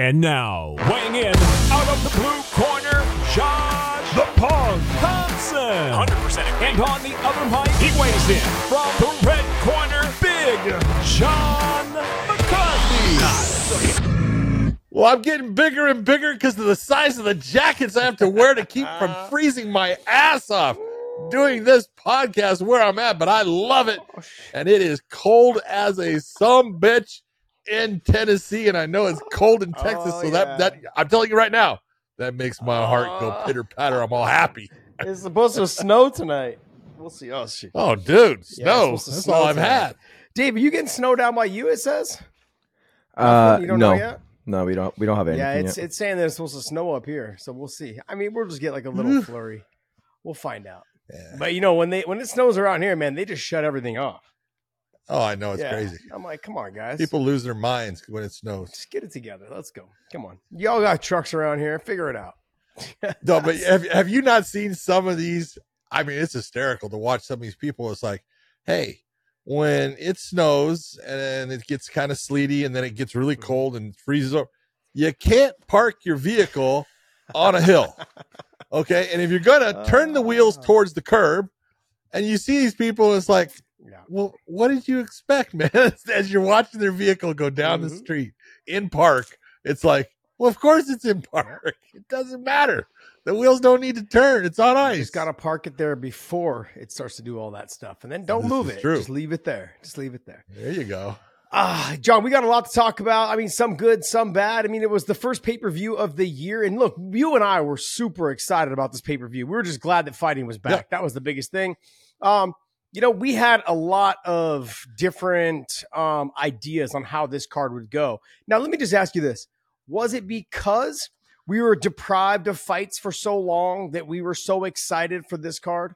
And now, weighing in out of the blue corner, Josh the Punk Thomson. 100% And on the other mic, he weighs in from the red corner, Big John McCarthy. Well, I'm getting bigger and bigger because of the size of the jackets I have to wear to keep from freezing my ass off doing this podcast where I'm at, but I love it. And it is cold as a some bitch in Tennessee, and I know it's cold in Texas. Oh, so yeah. that that I'm telling you right now, that makes my heart go Oh. pitter patter. I'm all happy. It's supposed to snow tonight. We'll see. Oh shit. Oh, dude, snow. it's supposed to That's snow all I've tonight. had. Dave, are you getting snow down by you? It says. Uh, you don't no, know yet. no, we don't. We don't have anything. Yeah, it's yet. it's saying that it's supposed to snow up here, so we'll see. I mean, we'll just get like a little flurry. We'll find out. Yeah. But you know, when they when it snows around here, man, they just shut everything off. Oh, I know it's Yeah. crazy. I'm like, come on, guys. People lose their minds when it snows. just get it together. Let's go. Come on. Y'all got trucks around here. Figure it out. No, but have, have you not seen some of these? I mean, it's hysterical to watch some of these people. It's like, hey, when it snows and it gets kind of sleety and then it gets really cold and freezes up, you can't park your vehicle on a hill. Okay. And if you're going to turn the wheels Ah. towards the curb and you see these people, it's like, Yeah. well, what did you expect, man? As you're watching their vehicle go down the Mhm. street in park, it's like, well, of course it's in park. It doesn't matter. The wheels don't need to turn. It's on ice. You just gotta park it there before it starts to do all that stuff, and then don't This move it. true. Just leave it there. Just leave it there. there you go. Ah, John, we got a lot to talk about. I mean, some good, some bad. I mean, it was the first pay per view of the year, and look, you and I were super excited about this pay per view. We were just glad that fighting was back. Yeah. That was the biggest thing. Um, you know, we had a lot of different um, ideas on how this card would go. Now, let me just ask you this: Was it because we were deprived of fights for so long that we were so excited for this card?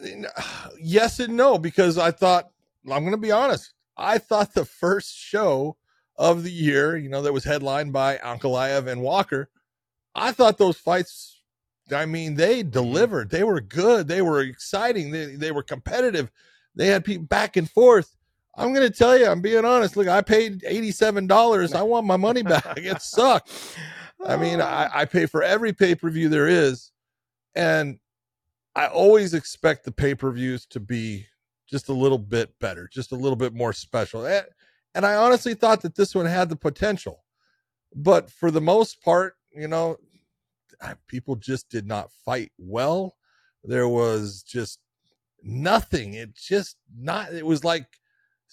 Yes and no, because I thought, I'm going to be honest, I thought the first show of the year, you know, that was headlined by Ankalaev and Walker, I thought those fights, I mean, they mm-hmm. delivered. They were good. They were exciting. They, they were competitive. They had people back and forth. I'm going to tell you, I'm being honest. Look, I paid $87. I want my money back. It sucked. I mean, I, I pay for every pay per view there is. And I always expect the pay per views to be just a little bit better, just a little bit more special. And, and I honestly thought that this one had the potential. But for the most part, you know, people just did not fight well. There was just nothing. It just not, it was like,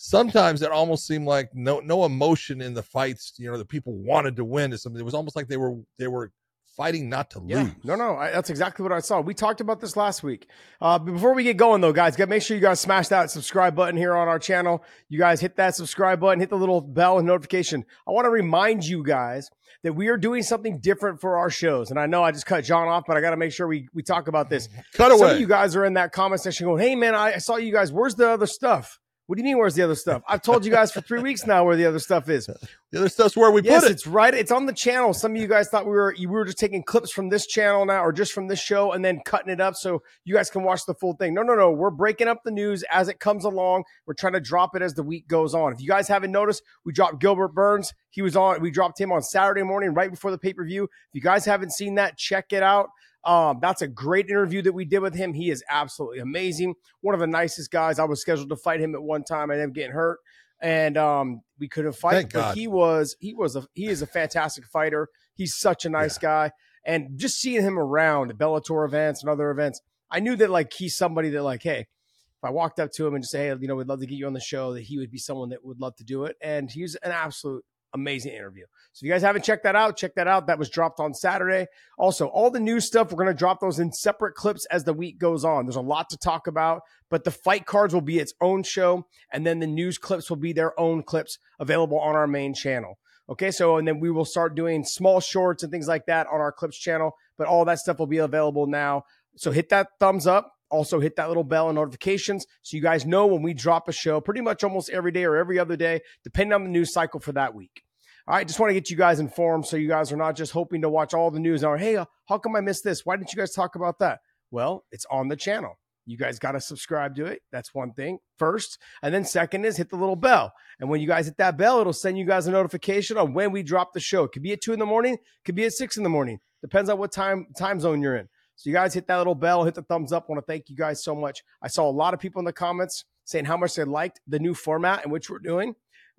sometimes it almost seemed like no no emotion in the fights you know the people wanted to win or something it was almost like they were they were fighting not to Yeah, lose no, no, I, that's exactly what I saw. We talked about this last week. Uh, before we get going, though, guys, got make sure you guys smash that subscribe button here on our channel. You guys hit that subscribe button, hit the little bell and notification. I want to remind you guys that we are doing something different for our shows. And I know I just cut John off, but I got to make sure we we talk about this. cut away. Some of you guys are in that comment section going, "Hey, man, I, I saw you guys. Where's the other stuff?" What do you mean? Where's the other stuff? I've told you guys for three weeks now where the other stuff is. the other stuff's where we Yes, put it it's right. It's on the channel. Some of you guys thought we were we were just taking clips from this channel now, or just from this show, and then cutting it up so you guys can watch the full thing. No, no, no. We're breaking up the news as it comes along. We're trying to drop it as the week goes on. If you guys haven't noticed, we dropped Gilbert Burns. He was on. We dropped him on Saturday morning, right before the pay per view. If you guys haven't seen that, check it out. Um, that's a great interview that we did with him. He is absolutely amazing. One of the nicest guys. I was scheduled to fight him at one time. I ended up getting hurt, and um, we couldn't fight. Thank but God. he was he was a he is a fantastic fighter. He's such a nice guy, and just seeing him around at Bellator events and other events, I knew that like he's somebody that like, hey, if I walked up to him and just say, hey, you know, we'd love to get you on the show, that he would be someone that would love to do it, and he's an absolute amazing interview. So if you guys haven't checked that out, check that out. That was dropped on Saturday. Also, all the new stuff, we're going to drop those in separate clips as the week goes on. There's a lot to talk about, but the fight cards will be its own show, and then the news clips will be their own clips available on our main channel. Okay, so and then we will start doing small shorts and things like that on our clips channel, but all that stuff will be available now. So hit that thumbs up. Also, hit that little bell and notifications so you guys know when we drop a show pretty much almost every day or every other day, depending on the news cycle for that week. All right, just want to get you guys informed so you guys are not just hoping to watch all the news and are, hey, how come I missed this? Why didn't you guys talk about that? Well, it's on the channel. You guys got to subscribe to it. That's one thing first. And then second is hit the little bell. And when you guys hit that bell, it'll send you guys a notification on when we drop the show. It could be at two in the morning, could be at six in the morning. Depends on what time time zone you're in. So you guys hit that little bell, hit the thumbs up. I want to thank you guys so much. I saw a lot of people in the comments saying how much they liked the new format in which we're doing.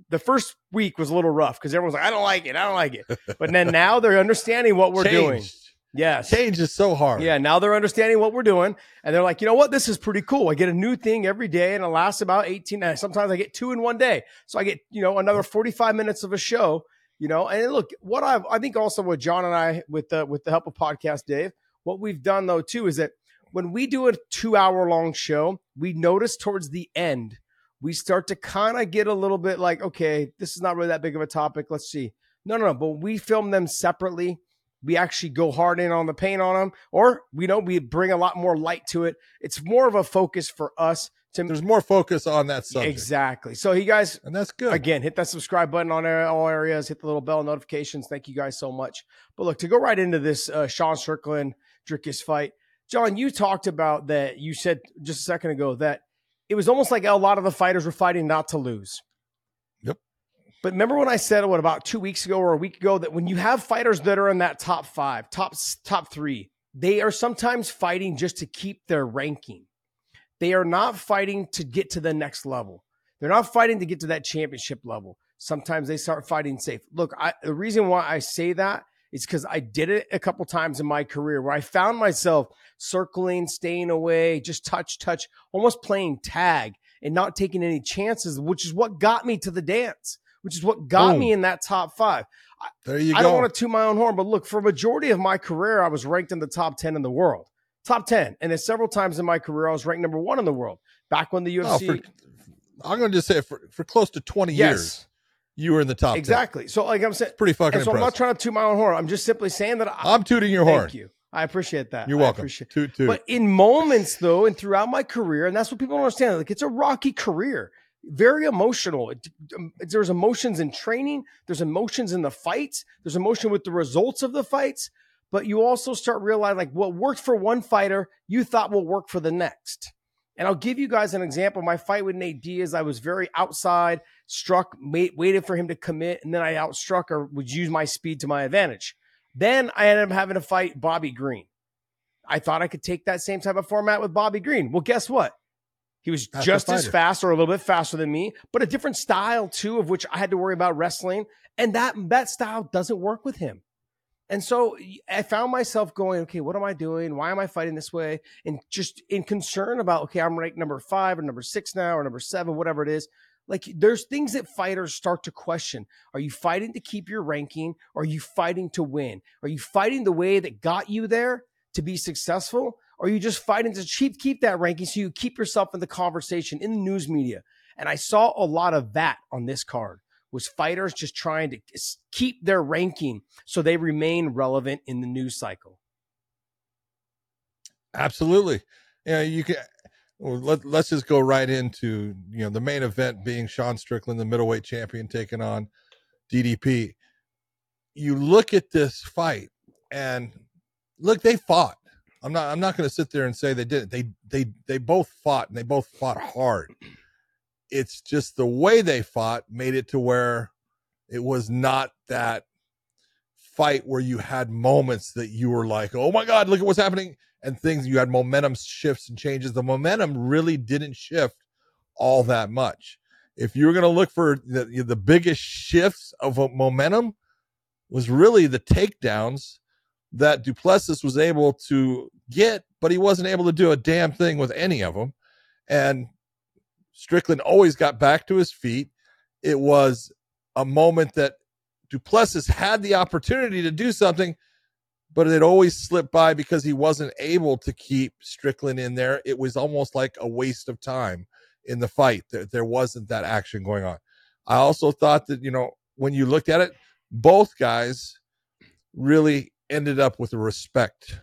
The first week was a little rough because everyone's like, I don't like it. I don't like it. But then now they're understanding what we're Changed. doing. Yes. Change is so hard. Yeah, now they're understanding what we're doing, and they're like, you know what, this is pretty cool. I get a new thing every day, and it lasts about eighteen. And sometimes I get two in one day, so I get you know another forty-five minutes of a show. You know, and look, what I've, I think also what John and I with the with the help of podcast Dave, what we've done though too is that when we do a two-hour-long show, we notice towards the end we start to kind of get a little bit like, okay, this is not really that big of a topic. Let's see. No, no, no. But we film them separately we actually go hard in on the paint on them, or we know we bring a lot more light to it. It's more of a focus for us to. There's more focus on that subject. Exactly. So you guys, and that's good. Again, hit that subscribe button on all areas. Hit the little bell notifications. Thank you guys so much. But look, to go right into this uh, Sean Strickland Dricus fight, John, you talked about that. You said just a second ago that it was almost like a lot of the fighters were fighting not to lose. Yep. But remember when I said what about two weeks ago or a week ago that when you have fighters that are in that top five, top top three, they are sometimes fighting just to keep their ranking. They are not fighting to get to the next level. They're not fighting to get to that championship level. Sometimes they start fighting safe. Look, I, the reason why I say that is because I did it a couple times in my career where I found myself circling, staying away, just touch, touch, almost playing tag and not taking any chances, which is what got me to the dance which is what got Boom. me in that top five. There you I, go. I don't want to toot my own horn, but look, for a majority of my career, I was ranked in the top 10 in the world. Top 10. And then several times in my career, I was ranked number one in the world. Back when the UFC. Oh, for, I'm going to just say for, for close to 20 yes. years, you were in the top Exactly. 10. So, like I'm saying, pretty fucking so impressive. I'm not trying to toot my own horn. I'm just simply saying that I, am tooting your horn. Thank you. I appreciate that. You're welcome. appreciate toot, toot. But in moments, though, and throughout my career, and that's what people don't understand, like it's a rocky career very emotional. Um, there's emotions in training, there's emotions in the fights, there's emotion with the results of the fights, but you also start realizing like what worked for one fighter, you thought will work for the next. And I'll give you guys an example. My fight with Nate Diaz, I was very outside, struck, wait, waited for him to commit, and then I outstruck or would use my speed to my advantage. Then I ended up having to fight Bobby Green. I thought I could take that same type of format with Bobby Green. Well, guess what? He was That's just as fast or a little bit faster than me, but a different style too, of which I had to worry about wrestling. And that that style doesn't work with him. And so I found myself going, okay, what am I doing? Why am I fighting this way? And just in concern about, okay, I'm ranked number five or number six now or number seven, whatever it is. Like there's things that fighters start to question. Are you fighting to keep your ranking? Are you fighting to win? Are you fighting the way that got you there to be successful? Or are you just fighting to keep, keep that ranking so you keep yourself in the conversation in the news media? And I saw a lot of that on this card was fighters just trying to keep their ranking so they remain relevant in the news cycle. Absolutely. Yeah, you can let, let's just go right into you know the main event being Sean Strickland, the middleweight champion, taking on DDP. You look at this fight, and look, they fought. I'm not I'm not going to sit there and say they didn't. They they they both fought and they both fought hard. It's just the way they fought made it to where it was not that fight where you had moments that you were like, "Oh my god, look at what's happening." And things you had momentum shifts and changes. The momentum really didn't shift all that much. If you were going to look for the the biggest shifts of momentum was really the takedowns that Du Plessis was able to get, but he wasn't able to do a damn thing with any of them. And Strickland always got back to his feet. It was a moment that Du Plessis had the opportunity to do something, but it always slipped by because he wasn't able to keep Strickland in there. It was almost like a waste of time in the fight. There, there wasn't that action going on. I also thought that, you know, when you looked at it, both guys really ended up with a respect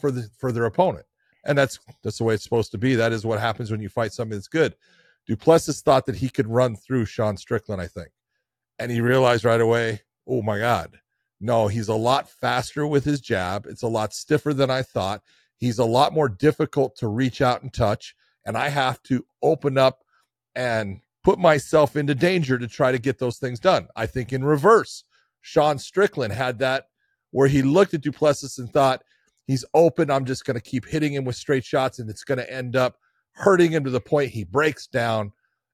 for the for their opponent. And that's that's the way it's supposed to be. That is what happens when you fight somebody that's good. Du Plessis thought that he could run through Sean Strickland, I think. And he realized right away, oh my God, no, he's a lot faster with his jab. It's a lot stiffer than I thought. He's a lot more difficult to reach out and touch. And I have to open up and put myself into danger to try to get those things done. I think in reverse, Sean Strickland had that where he looked at Du Plessis and thought, he's open. I'm just going to keep hitting him with straight shots, and it's going to end up hurting him to the point he breaks down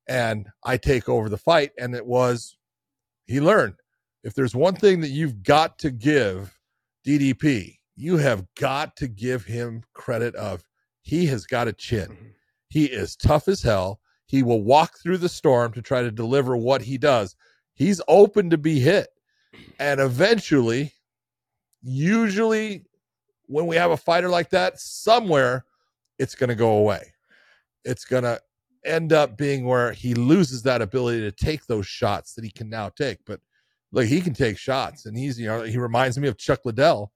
and I take over the fight. And it was, he learned if there's one thing that you've got to give DDP, you have got to give him credit of he has got a chin. Mm-hmm. He is tough as hell. He will walk through the storm to try to deliver what he does. He's open to be hit. And eventually, usually when we have a fighter like that, somewhere it's going to go away. It's going to end up being where he loses that ability to take those shots that he can now take. But like he can take shots, and he's you know he reminds me of Chuck Liddell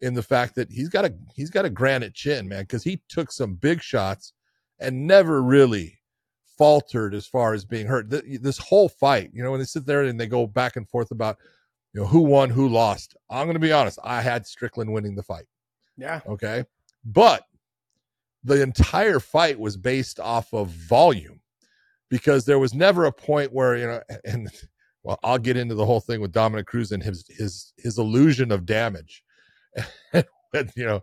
in the fact that he's got a he's got a granite chin, man, because he took some big shots and never really faltered as far as being hurt. This whole fight, you know, when they sit there and they go back and forth about you know who won, who lost. I'm going to be honest, I had Strickland winning the fight. Yeah. Okay. But the entire fight was based off of volume because there was never a point where, you know, and well, I'll get into the whole thing with Dominick Cruz and his his his illusion of damage. and, you know,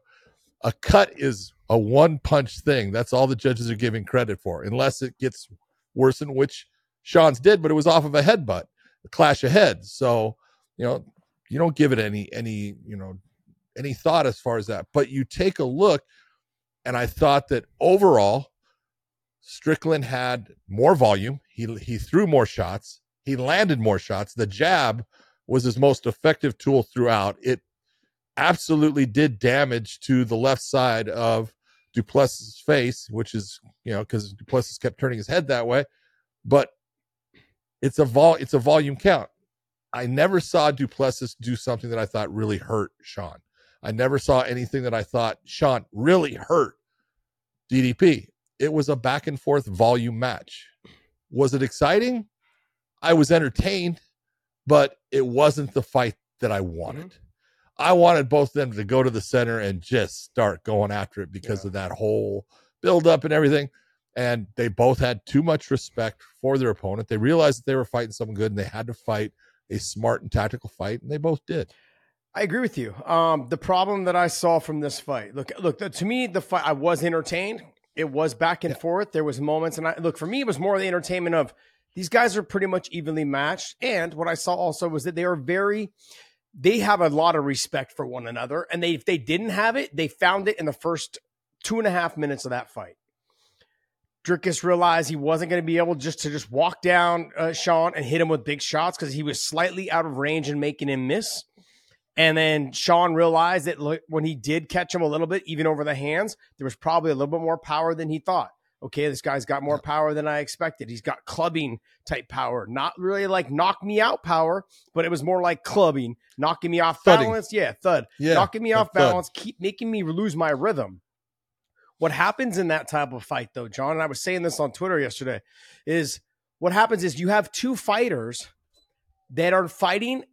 a cut is a one punch thing. That's all the judges are giving credit for, unless it gets worse, in which Sean's did, but it was off of a headbutt, a clash of heads. So, you know, you don't give it any any, you know, any thought as far as that. But you take a look, and I thought that overall, Strickland had more volume. He he threw more shots. He landed more shots. The jab was his most effective tool throughout. It absolutely did damage to the left side of Du Plessis' face, which is you know because Du Plessis kept turning his head that way. But it's a vol it's a volume count. I never saw Du Plessis do something that I thought really hurt Sean. I never saw anything that I thought Sean really hurt DDP. It was a back and forth volume match. Was it exciting? I was entertained, but it wasn't the fight that I wanted. Mm-hmm. I wanted both of them to go to the center and just start going after it because yeah. of that whole build up and everything. And they both had too much respect for their opponent. They realized that they were fighting someone good and they had to fight a smart and tactical fight, and they both did. I agree with you. Um, the problem that I saw from this fight, look, look, to me, the fight, I was entertained. It was back and yeah. forth. There was moments, and I look for me, it was more the entertainment of these guys are pretty much evenly matched. And what I saw also was that they are very, they have a lot of respect for one another. And they, if they didn't have it, they found it in the first two and a half minutes of that fight. Dricus realized he wasn't going to be able just to just walk down uh, Sean and hit him with big shots because he was slightly out of range and making him miss. And then Sean realized that when he did catch him a little bit, even over the hands, there was probably a little bit more power than he thought. Okay, this guy's got more power than I expected. He's got clubbing type power, not really like knock me out power, but it was more like clubbing, knocking me off Thudding. balance. Yeah, thud. Yeah, knocking me off balance, keep making me lose my rhythm. What happens in that type of fight, though, John, and I was saying this on Twitter yesterday, is what happens is you have two fighters that are fighting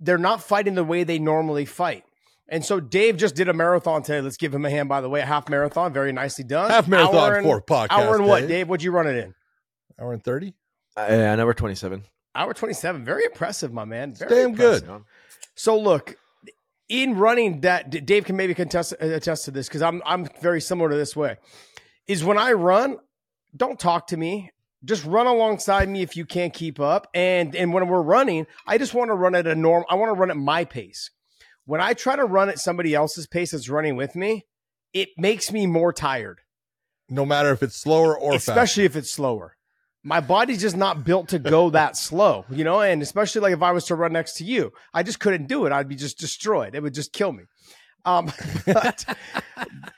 they're not fighting the way they normally fight. And so Dave just did a marathon today. Let's give him a hand, by the way. A half marathon, very nicely done. Half marathon and, for podcast. Hour and what, Dave? Dave? What'd you run it in? Hour and thirty. Uh, an hour twenty seven. Hour twenty seven. Very impressive, my man. Very Damn impressive. good. So look, in running that, Dave can maybe contest attest to this because I'm I'm very similar to this way. Is when I run, don't talk to me just run alongside me if you can't keep up. And and when we're running, I just want to run at a norm. I want to run at my pace. When I try to run at somebody else's pace that's running with me, it makes me more tired. No matter if it's slower or especially fast. if it's slower. My body's just not built to go that slow, you know. And especially like if I was to run next to you, I just couldn't do it. I'd be just destroyed. It would just kill me. Um, but,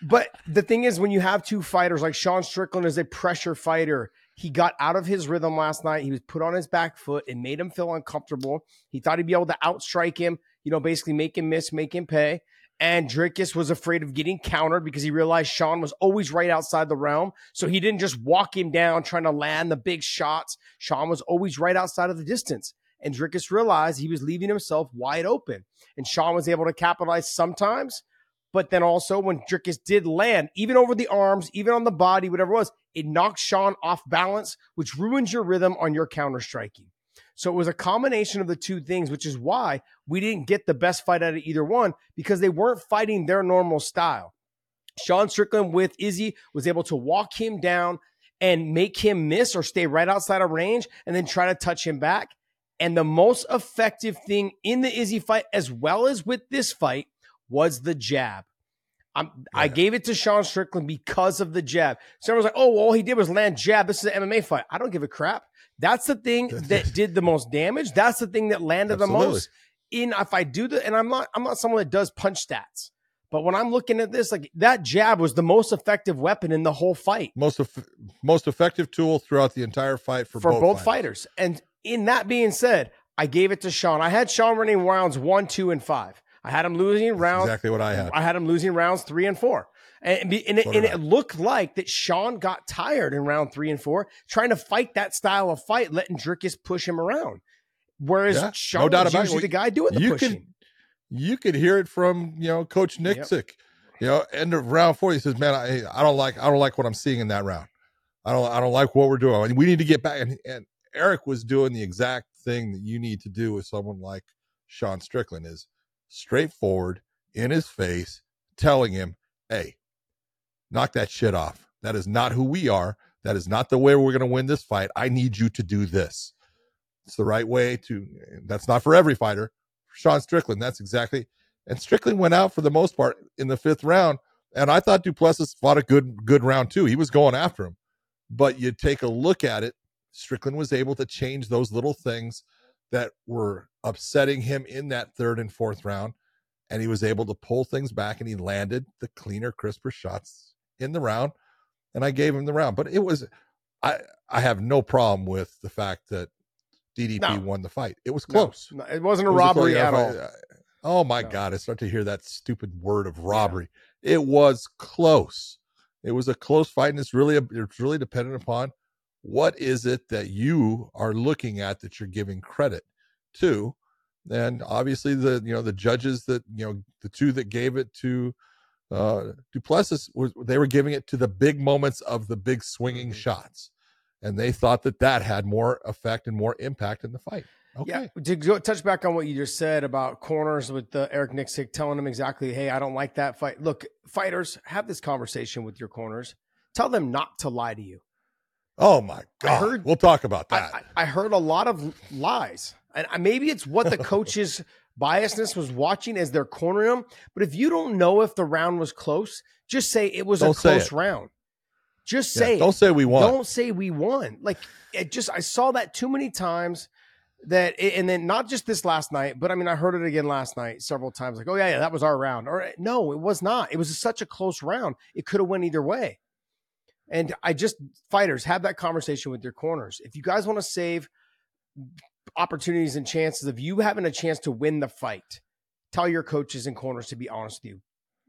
but the thing is, when you have two fighters like Sean Strickland is a pressure fighter, he got out of his rhythm last night. He was put on his back foot. It made him feel uncomfortable. He thought he'd be able to outstrike him, you know, basically make him miss, make him pay. And Dricus was afraid of getting countered because he realized Sean was always right outside the realm. So he didn't just walk him down trying to land the big shots. Sean was always right outside of the distance. And Dricus realized he was leaving himself wide open. And Sean was able to capitalize sometimes, But then also when Dricus did land, even over the arms, even on the body, whatever it was, it knocked Sean off balance, which ruins your rhythm on your counter striking. So it was a combination of the two things, which is why we didn't get the best fight out of either one because they weren't fighting their normal style. Sean Strickland with Izzy was able to walk him down and make him miss or stay right outside of range and then try to touch him back. And the most effective thing in the Izzy fight, as well as with this fight, was the jab. Yeah. i gave it to Sean Strickland because of the jab. Someone's like, oh, well, all he did was land jab. This is an MMA fight. I don't give a crap. That's the thing that did the most damage. That's the thing that landed Absolutely. the most. In if I do the, and I'm not, I'm not someone that does punch stats. But when I'm looking at this, like that jab was the most effective weapon in the whole fight. Most of, most effective tool throughout the entire fight for, for both, both fighters. fighters. And in that being said, I gave it to Sean. I had Sean running rounds one, two, and five. I had him losing rounds. Exactly what I had. I had him losing rounds three and four. And, and, it, and it, looked like that Sean got tired in round three and four, trying to fight that style of fight, letting Dricus push him around. Whereas yeah, Sean no doubt was about usually it. the guy doing the you pushing. Can, you could hear it from you know Coach Nicksick. Yep. You know, end of round four, he says, "Man, I, I don't like I don't like what I'm seeing in that round. I don't I don't like what we're doing. I mean, we need to get back." And, and Eric was doing the exact thing that you need to do with someone like Sean Strickland is straightforward in his face, telling him, "Hey, knock that shit off. That is not who we are. That is not the way we're going to win this fight. I need you to do this." It's the right way to. That's not for every fighter. Sean Strickland. That's exactly. And Strickland went out for the most part in the fifth round. And I thought Du Plessis fought a good good round too. He was going after him. But you take a look at it, Strickland was able to change those little things that were upsetting him in that third and fourth round. And he was able to pull things back and he landed the cleaner, crisper shots in the round. And I gave him the round. But it was I I have no problem with the fact that DDP no. won the fight. It was close. No, it wasn't a it was robbery a at all. Uh, oh my no. God. I start to hear that stupid word of robbery. Yeah. It was close. It was a close fight, and it's really it's really dependent upon what is it that you are looking at that you're giving credit to. And obviously the you know the judges that you know the two that gave it to uh Du Plessis was they were giving it to the big moments of the big swinging mm-hmm. shots and they thought that that had more effect and more impact in the fight. Okay. Yeah. To go, touch back on what you just said about corners with the Eric Nicksick telling them exactly, hey, I don't like that fight. Look, fighters, have this conversation with your corners. Tell them not to lie to you. Oh my God. I heard, we'll talk about that. I, I heard a lot of lies. And maybe it's what the coach's biasness was watching as they're cornering them. But if you don't know if the round was close, just say it was don't a close round. Just say yeah, don't say we won. Don't say we won. Like it just I saw that too many times that it, and then not just this last night, but I mean I heard it again last night several times like, "Oh yeah, yeah, that was our round." Or no, it was not. It was such a close round. It could have went either way. And I just fighters have that conversation with your corners. If you guys want to save opportunities and chances of you having a chance to win the fight, tell your coaches and corners to be honest with you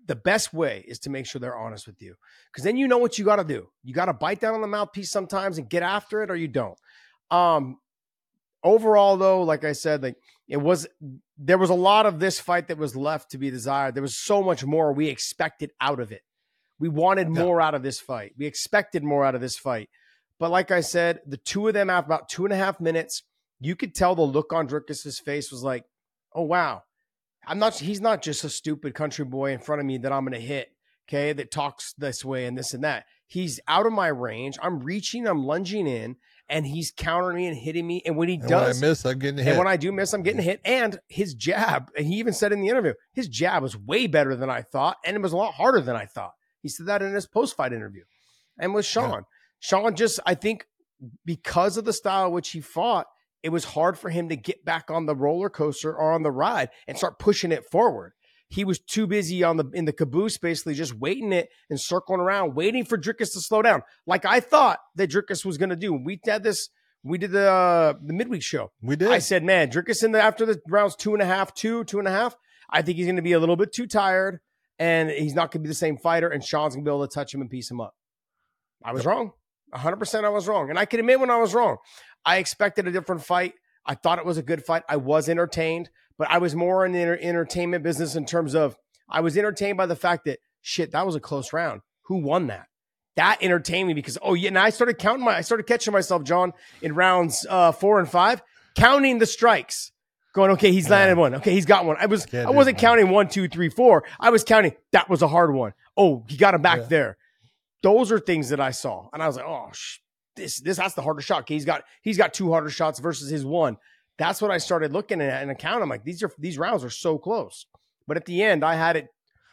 the best way is to make sure they're honest with you because then you know what you got to do. You got to bite down on the mouthpiece sometimes and get after it, or you don't. Um, overall, though, like I said, like it was there was a lot of this fight that was left to be desired. There was so much more we expected out of it. We wanted more out of this fight. We expected more out of this fight. But like I said, the two of them after about two and a half minutes, you could tell the look on Dricus's face was like, "Oh wow, I'm not. He's not just a stupid country boy in front of me that I'm going to hit. Okay, that talks this way and this and that. He's out of my range. I'm reaching. I'm lunging in, and he's countering me and hitting me. And when he and does, when I miss, I'm getting hit. And when I do miss, I'm getting hit. And his jab, and he even said in the interview, his jab was way better than I thought, and it was a lot harder than I thought. He said that in his post fight interview. And with Sean, yeah. Sean just, I think, because of the style which he fought, it was hard for him to get back on the roller coaster or on the ride and start pushing it forward. He was too busy on the in the caboose, basically just waiting it and circling around, waiting for Dricus to slow down, like I thought that Dricus was going to do. We had this. We did the uh, the midweek show. We did. I said, man, Dricus in the after the rounds two and a half, two, two and a half. I think he's going to be a little bit too tired, and he's not going to be the same fighter. And Sean's going to be able to touch him and piece him up. I was wrong. 100% I was wrong. And I can admit when I was wrong. I expected a different fight. I thought it was a good fight. I was entertained, but I was more in the entertainment business in terms of I was entertained by the fact that shit, that was a close round. Who won that? That entertained me because oh yeah, and I started counting my I started catching myself, John, in rounds uh, four and five, counting the strikes. Going, okay, he's landed one. Okay, he's got one. I was Can't I wasn't counting one, two, three, four. I was counting that was a hard one. Oh, he got him back Yeah. there. Those are things that I saw. And I was like, oh sh- this this that's the harder shot. He's got he's got two harder shots versus his one. That's what I started looking at and account. I'm like, these are these rounds are so close. But at the end, I had it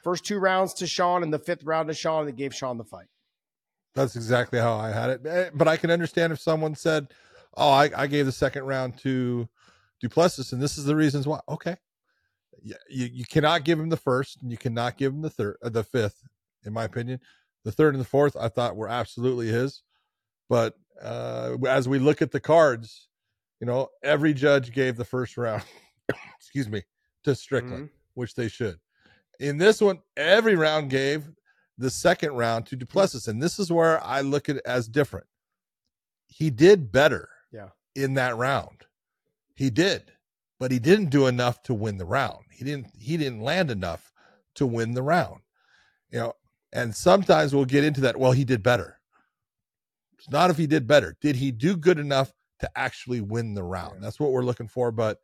first two rounds to Sean and the fifth round to Sean that gave Sean the fight. That's exactly how I had it. Eh, But I can understand if someone said, "Oh, I, I gave the second round to Du Plessis, and this is the reasons why." Okay, you, you cannot give him the first, and you cannot give him the third, the fifth, in my opinion. The third and the fourth, I thought were absolutely his. But uh, as we look at the cards, you know, every judge gave the first round, excuse me, to Strickland, which they should. In this one, every round gave the second round to Du Plessis, and this is where I look at it as different. He did better, Yeah. in that round. He did, but he didn't do enough to win the round. He didn't. He didn't land enough to win the round. You know, and sometimes we'll get into that. Well, he did better. It's not if he did better. Did he do good enough to actually win the round? Yeah. That's what we're looking for. But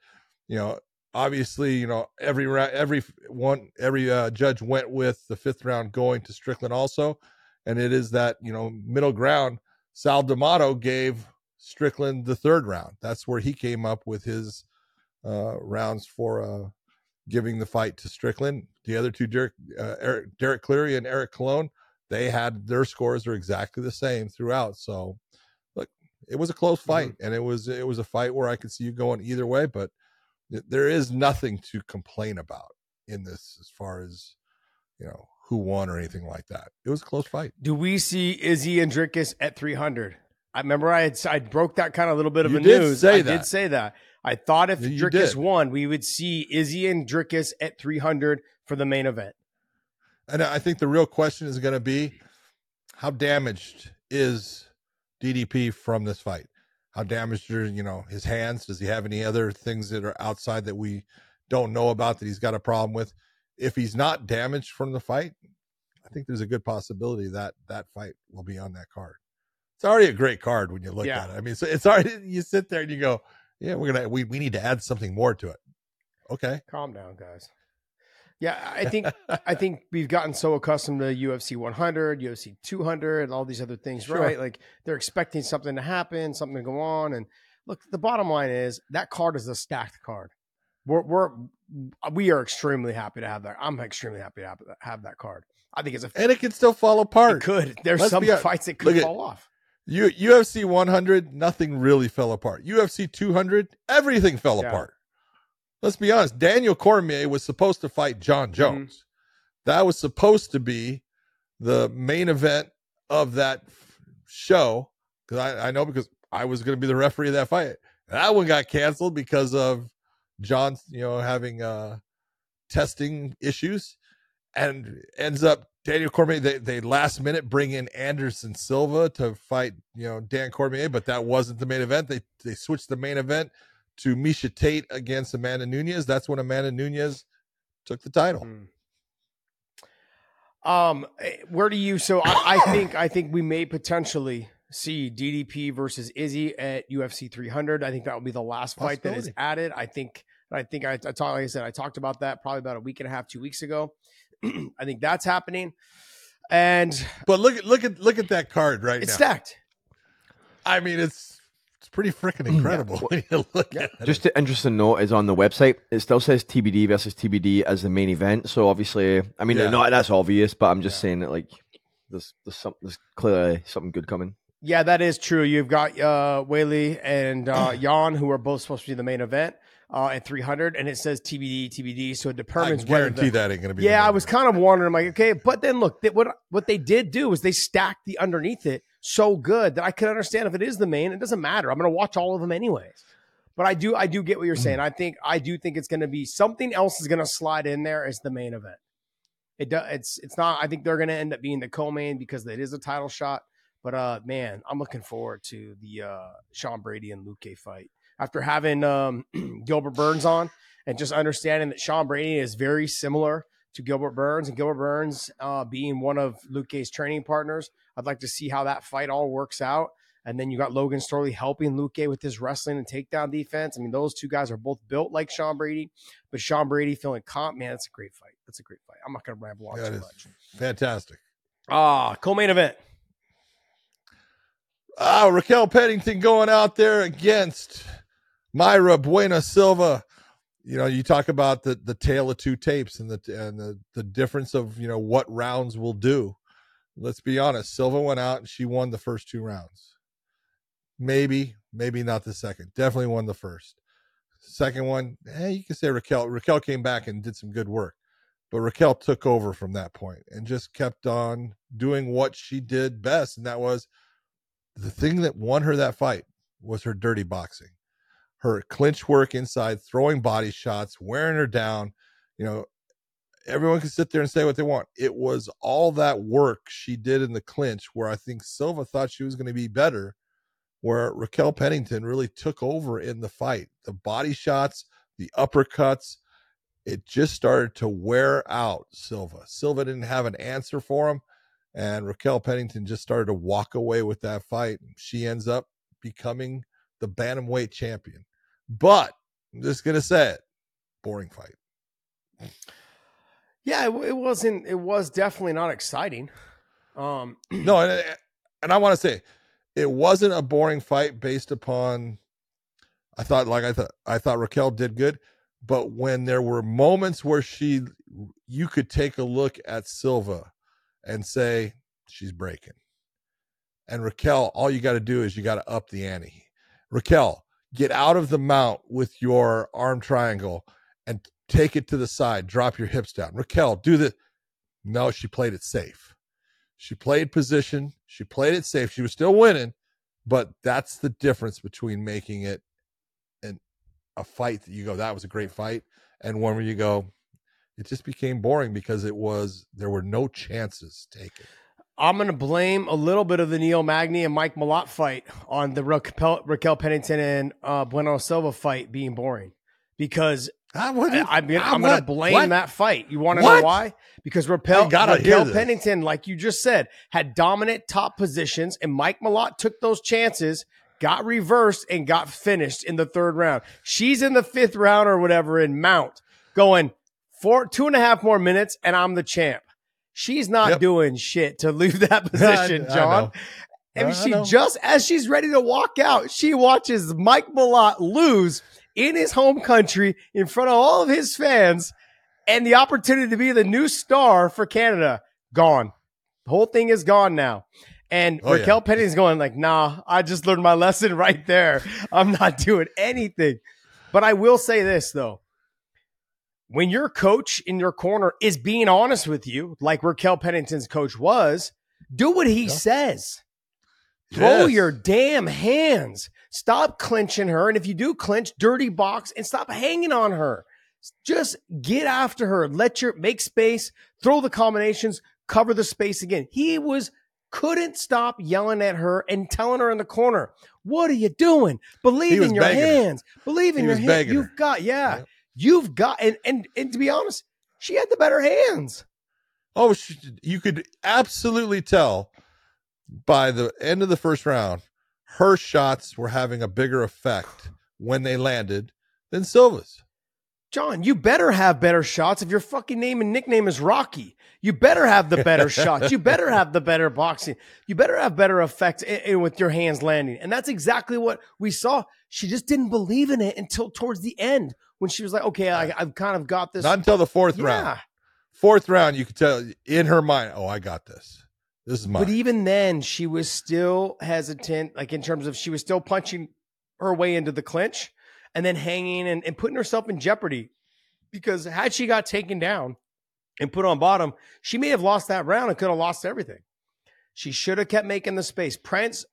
you know, obviously, you know, every round, every one, every uh, judge went with the fifth round going to Strickland also, and it is that you know middle ground. Sal D'Amato gave Strickland the third round. That's where he came up with his uh, rounds for uh, giving the fight to Strickland. The other two, Derek, uh, Eric, Derek Cleary and Eric Colón, they had their scores are exactly the same throughout. So, look, it was a close fight, and it was it was a fight where I could see you going either way. But th- there is nothing to complain about in this as far as you know who won or anything like that. It was a close fight. Do we see Izzy and Dricus at 300? I remember I had I broke that kind of little bit of You a news. say I that. did say that. I thought if You Dricus did. won, we would see Izzy and Dricus at 300 for the main event. And I think the real question is going to be how damaged is DDP from this fight? How damaged are, you know, his hands? Does he have any other things that are outside that we don't know about that he's got a problem with? If he's not damaged from the fight, I think there's a good possibility that that fight will be on that card. It's already a great card when you look Yeah. at it. I mean, so it's already you sit there and you go, "Yeah, we're gonna we we need to add something more to it." Okay, Calm down, guys. Yeah, I think I think we've gotten so accustomed to UFC 100, UFC 200, and all these other things, Sure. right? Like they're expecting something to happen, something to go on, and look, the bottom line is that card is a stacked card. We're we're we are extremely happy to have that. I'm extremely happy to have, have that card. I think it's a and it can still fall it apart. could. There's Let's some fights that look could at- fall off. U- UFC 100, nothing really fell apart. UFC 200, everything fell Yeah. apart. Let's be honest. Daniel Cormier was supposed to fight John Mm-hmm. Jones. That was supposed to be the main event of that f- show. Because I, I know because I was going to be the referee of that fight. That one got canceled because of John, you know, having uh, testing issues, and ends up Daniel Cormier. They, they last minute bring in Anderson Silva to fight, you know, Dan Cormier, but that wasn't the main event. They they switched the main event to Miesha Tate against Amanda Nunes. That's when Amanda Nunes took the title. Mm. Um, eh, where do you? So I, I think I think we may potentially see DDP versus Izzy at UFC 300. I think that will be the last fight that is added. I think. I think I, I talked. Like I said, I talked about that probably about a week and a half, two weeks ago. I think that's happening, and But look at look at look at that card right it's now. stacked. I mean, it's it's pretty freaking incredible when you look at. Just an interesting note is on the website. It still says TBD versus TBD as the main event. So obviously, I mean, Yeah. not that's obvious, but I'm just saying that like there's there's some there's clearly something good coming. Yeah, that is true. You've got uh, Weili and uh, Jan, who are both supposed to be the main event uh, at 300, and it says TBD, TBD. So it I determines whether guarantee that ain't going to be. Yeah, I was kind of wondering, I'm like, okay, but then look, they, what what they did do is they stacked the underneath it so good that I could understand if it is the main, it doesn't matter. I'm going to watch all of them anyways. But I do, I do get what you're saying. I think, I do think it's going to be something else is going to slide in there as the main event. It does. It's it's not. I think they're going to end up being the co-main because it is a title shot. But uh, man, I'm looking forward to the uh Sean Brady and Luke fight after having um Gilbert Burns on and just understanding that Sean Brady is very similar to Gilbert Burns and Gilbert Burns uh, being one of Luque's training partners. I'd like to see how that fight all works out. And then you got Logan Storley helping Luque with his wrestling and takedown defense. I mean, those two guys are both built like Sean Brady, but Sean Brady feeling comp, man, that's a great fight. That's a great fight. I'm not going to ramble on That too much. fantastic. Ah, co-main event. Ah, Raquel Pennington going out there against Mayra Bueno Silva. You know, you talk about the the tale of two tapes and the and the the difference of you know what rounds will do. Let's be honest. Silva went out and she won the first two rounds. Maybe, maybe not the second. Definitely won the first. Second one, eh, you can say Raquel. Raquel came back and did some good work, but Raquel took over from that point and just kept on doing what she did best, and that was the thing that won her that fight was her dirty boxing, her clinch work inside, throwing body shots, wearing her down. You know, everyone can sit there and say what they want. It was all that work she did in the clinch where I think Silva thought she was going to be better, where Raquel Pennington really took over in the fight. The body shots, the uppercuts, it just started to wear out Silva. Silva didn't have an answer for him and Raquel Pennington just started to walk away with that fight. She ends up becoming the bantamweight champion. But I'm just gonna say it, boring fight. Yeah, it, it wasn't. It was definitely not exciting. Um, No, and and I want to say it wasn't a boring fight based upon. I thought, like I thought, I thought Raquel did good, but when there were moments where she, you could take a look at Silva and say she's breaking. And Raquel, all you got to do is you got to up the ante. Raquel, get out of the mount with your arm triangle and take it to the side. Drop your hips down. Raquel, do the. No, she played it safe. She played position. She played it safe. She was still winning, but that's the difference between making it an a fight that you go, that was a great fight, and one where you go, it just became boring because it was there were no chances taken. I'm going to blame a little bit of the Neil Magny and Mike Malott fight on the Raquel, Raquel Pennington and uh, Bueno Silva fight being boring because I, I, I'm, gonna- I'm I'm going to blame what? that fight. You want to know why? Because Raquel, Raquel. Pennington, like you just said, had dominant top positions, and Mike Malott took those chances, got reversed, and got finished in the third round. She's in the fifth round or whatever in Mount, going four, two and a half more minutes, and I'm the champ. She's not Yep. doing shit to leave that position, I- I John. know. And I she know. just as she's ready to walk out, she watches Mike Malott lose in his home country in front of all of his fans, and the opportunity to be the new star for Canada gone. The whole thing is gone now. And Oh, yeah. Raquel Pennington's going like, nah, I just learned my lesson right there. I'm not doing anything. But I will say this though. When your coach in your corner is being honest with you, like Raquel Pennington's coach was, do what he Yeah. says. Throw your damn hands. Stop clinching her. And if you do clinch, dirty box and stop hanging on her. Just get after her. Let your make space, throw the combinations, cover the space again. He was couldn't stop yelling at her and telling her in the corner, What are you doing? Believe in your begging her. hands. Believe in He your hands. You've got, yeah, Yeah. You've got, and, and, and to be honest, she had the better hands. Oh, she, you could absolutely tell by the end of the first round, her shots were having a bigger effect when they landed than Silva's. John, you better have better shots if your fucking name and nickname is Rocky. You better have the better shots. You better have the better boxing. You better have better effects i- i- with your hands landing. And that's exactly what we saw. She just didn't believe in it until towards the end when she was like, okay, I, I've kind of got this. Not until the fourth yeah. round. Fourth round, you could tell in her mind, oh, I got this. This is mine. But even then, she was still hesitant, like in terms of she was still punching her way into the clinch and then hanging and, and putting herself in jeopardy. Because had she got taken down and put on bottom, she may have lost that round and could have lost everything. She should have kept making the space. Press,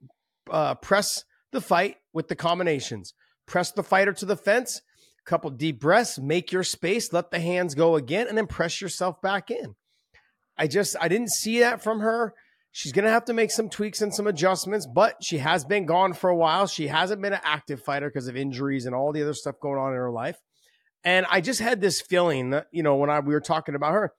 uh, press the fight with the combinations. Press the fighter to the fence. Couple deep breaths. Make your space. Let the hands go again, and then press yourself back in. I just I didn't see that from her. She's gonna have to make some tweaks and some adjustments, but she has been gone for a while. She hasn't been an active fighter because of injuries and all the other stuff going on in her life. And I just had this feeling that, you know, when I we were talking about her,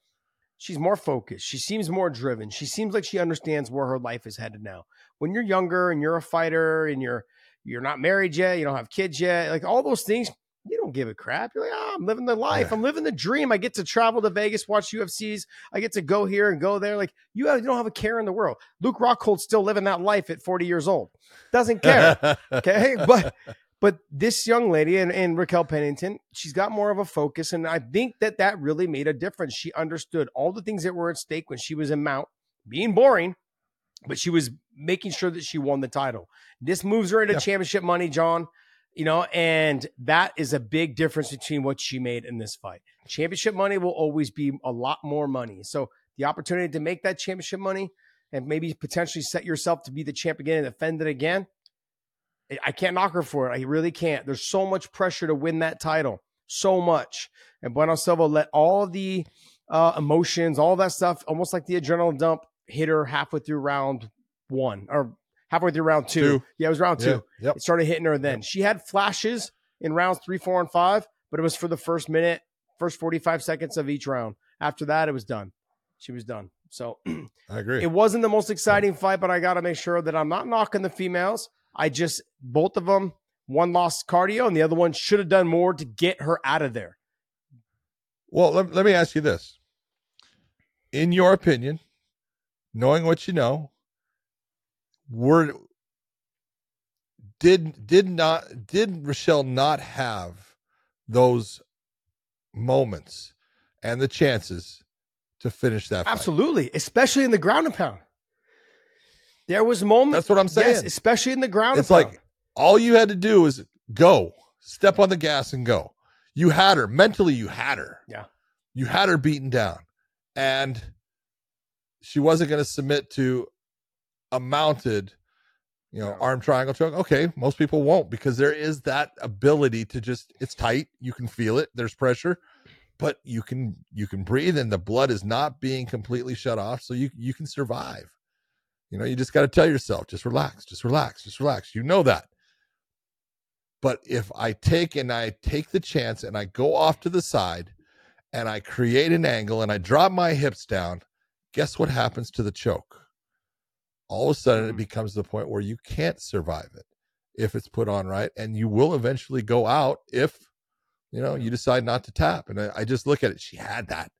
she's more focused. She seems more driven. She seems like she understands where her life is headed now. When you're younger and you're a fighter and you're you're not married yet, you don't have kids yet, like all those things, you don't give a crap. You're like, oh, I'm living the life. Yeah. I'm living the dream. I get to travel to Vegas, watch UFCs. I get to go here and go there. Like you, have, you don't have a care in the world. Luke Rockhold's still living that life at 40 years old. Doesn't care. Okay. but but this young lady and, and Raquel Pennington, she's got more of a focus. And I think that that really made a difference. She understood all the things that were at stake when she was in Mount, being boring, but she was making sure that she won the title. This moves her into Yeah. championship money, John. You know, and that is a big difference between what she made in this fight. Championship money will always be a lot more money. So the opportunity to make that championship money and maybe potentially set yourself to be the champ again and defend it again. I- can't knock her for it. I really can't. There's so much pressure to win that title, so much. And Bueno Silva let all the uh, emotions, all that stuff, almost like the adrenaline dump, hit her halfway through round one or halfway through round two. Two. Yeah, it was round Yeah, two. Yep. It started hitting her then. She had flashes in rounds three, four, and five, but it was for the first minute, first 45 seconds of each round. After that, it was done. She was done. So I agree. it wasn't the most exciting fight, but I got to make sure that I'm not knocking the females. I just, both of them, one lost cardio and the other one should have done more to get her out of there. Well, let, let me ask you this. In your opinion, knowing what you know, were did did not did Rochelle not have those moments and the chances to finish that fight? Absolutely, especially in the ground and pound. There was moments. That's what I'm saying. Yes, especially in the ground. It's and pound. like all you had to do is go, step on the gas and go. You had her mentally. You had her. Yeah. You had her beaten down, and she wasn't going to submit to a mounted, you know, No. arm triangle choke. Okay, most people won't because there is that ability to just. It's tight. You can feel it. There's pressure, but you can you can breathe, and the blood is not being completely shut off, so you you can survive. You know, you just got to tell yourself, just relax, just relax, just relax. You know that. But if I take and I take the chance and I go off to the side and I create an angle and I drop my hips down, guess what happens to the choke? All of a sudden, it Mhm. becomes the point where you can't survive it if it's put on right. And you will eventually go out if, you know, you decide not to tap. And I, I just look at it. She had that.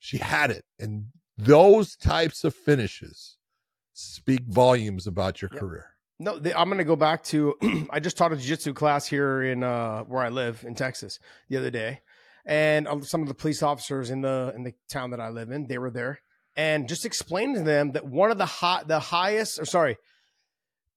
She had it. And those types of finishes speak volumes about your Yep. career. No, the, I'm going to go back to. I just taught a jiu-jitsu class here in uh, where I live in Texas the other day, and uh, some of the police officers in the in the town that I live in, they were there, and just explain to them that one of the hot, the highest, or sorry,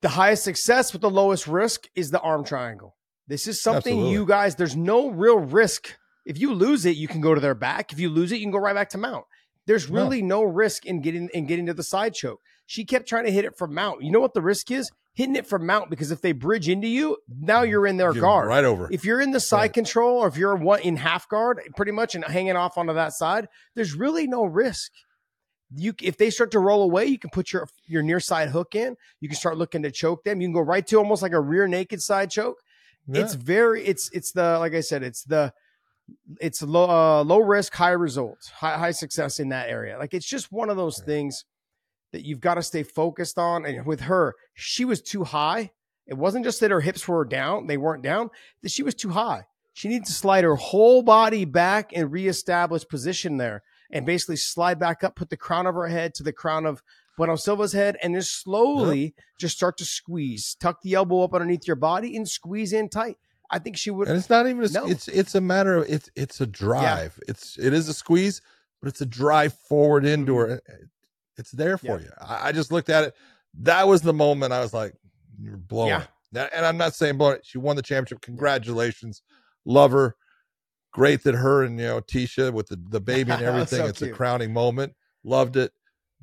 the highest success with the lowest risk is the arm triangle. This is something Absolutely. you guys. There's no real risk. If you lose it, you can go to their back. If you lose it, you can go right back to mount. There's really no risk in getting in getting to the side choke. She kept trying to hit it from mount. You know what the risk is? Hitting it from mount because if they bridge into you, now mm-hmm. you're in their Get guard. Right over. If you're in the side Right. control or if you're one in half guard, pretty much and hanging off onto that side, there's really no risk. You if they start to roll away, you can put your your near side hook in. You can start looking to choke them. You can go right to almost like a rear naked side choke. Yeah. It's very it's it's the like I said, it's the it's low uh, low risk, high results, high high success in that area. Like it's just one of those things that you've got to stay focused on. And with her, she was too high. It wasn't just that her hips were down; they weren't down. That she was too high. She needs to slide her whole body back and reestablish position there, and basically slide back up, put the crown of her head to the crown of Bueno Silva's head, and just slowly just start to squeeze. Tuck the elbow up underneath your body and squeeze in tight. I think she would. and it's not even a, No. it's it's a matter of it's it's a drive it's it is a squeeze but it's a drive forward into her it's there for Mm-hmm. Yeah. you I, I just looked at it that was the moment i was like you're blowing Yeah. it. And i'm not saying blowing it she won the championship congratulations love her great that her and you know Tecia with the, the baby and everything so it's a crowning moment loved it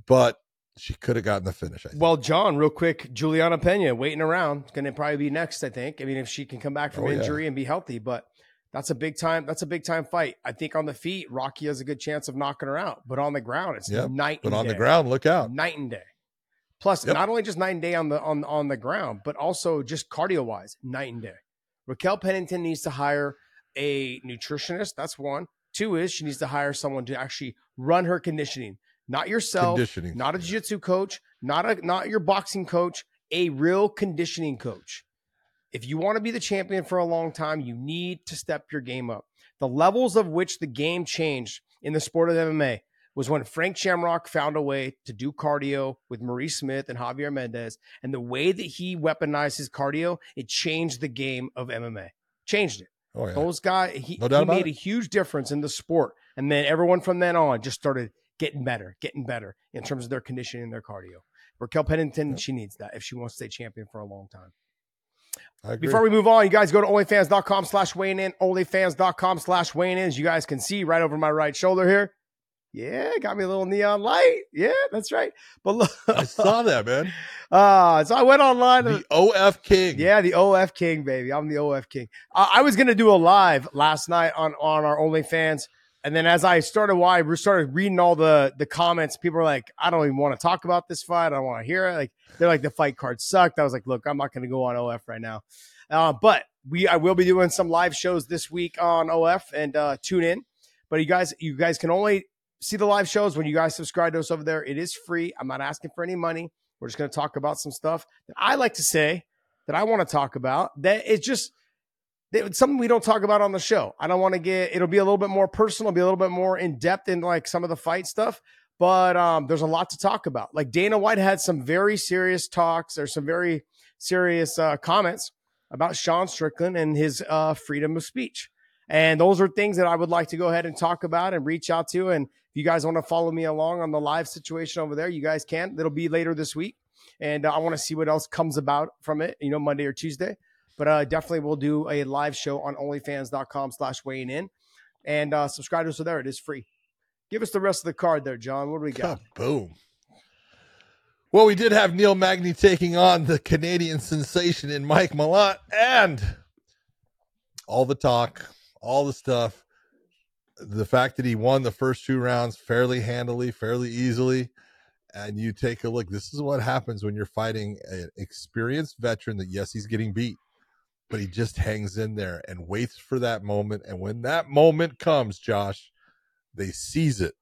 but she could have gotten the finish I think. Well, John, real quick, Julianna Peña waiting around. Going to probably be next, I think. I mean, if she can come back from Oh, yeah. injury and be healthy, but that's a big time. That's a big time fight. I think on the feet, Rocky has a good chance of knocking her out, but on the ground, it's Yeah, night. but and on the ground look out night and day. Plus, Yep. not only just night and day on the on on the ground, but also just cardio wise, night and day. Raquel Pennington needs to hire a nutritionist. That's one. two is she needs to hire someone to actually run her conditioning, not yourself, Conditioning. not a jiu-jitsu coach, not a not your boxing coach, a real conditioning coach. If you want to be the champion for a long time, you need to step your game up. The levels of which the game changed in the sport of MMA was when Frank Shamrock found a way to do cardio with Maurice Smith and Javier Mendez. And the way that he weaponized his cardio, it changed the game of MMA. Changed it. Oh yeah. Those guys, he, No he made it. a huge difference in the sport. And then everyone from then on just started getting better, getting better in terms of their conditioning and their cardio. Raquel Pennington, she needs that if she wants to stay champion for a long time. Before we move on, you guys go to onlyfans.com slash weighing in, onlyfans.com slash weighing in. As you guys can see right over my right shoulder here. Yeah, got me a little neon light. Yeah, that's right. But look, I saw that, man. uh, so I went online. The OF King. Yeah, the OF King, baby. I'm the OF King. Uh, I was gonna do a live last night on on our OnlyFans, and then as I started, why we started reading all the the comments, people were like, "I don't even want to talk about this fight. I don't want to hear it." Like they're like, "The fight card sucked." I was like, "Look, I'm not gonna go on OF right now," uh, but we I will be doing some live shows this week on OF, and uh, tune in. But you guys, you guys can only see the live shows when you guys subscribe to us over there. It is free. I'm not asking for any money. We're just going to talk about some stuff that I like to say that I want to talk about. That it's just it's something we don't talk about on the show. I don't want to get. It'll be a little bit more personal, be a little bit more in depth in like some of the fight stuff. But um, there's a lot to talk about. Like Dana White had some very serious talks or some very serious uh, comments about Sean Strickland and his uh, freedom of speech. And those are things that I would like to go ahead and talk about and reach out to. And if you guys want to follow me along on the live situation over there, you guys can. It'll be later this week. And uh, I want to see what else comes about from it, you know, Monday or Tuesday. But uh, definitely we'll do a live show on onlyfans.com slash weighing in. And uh, subscribe to us there. It is free. Give us the rest of the card there, John. What do we got? Boom. Well, we did have Neil Magny taking on the Canadian sensation in Mike Malott and all the talk, all the stuff. The fact that he won the first two rounds fairly handily, fairly easily. And you take a look. This is what happens when you're fighting an experienced veteran that, yes, he's getting beat, but he just hangs in there and waits for that moment. And when that moment comes, Josh, they seize it.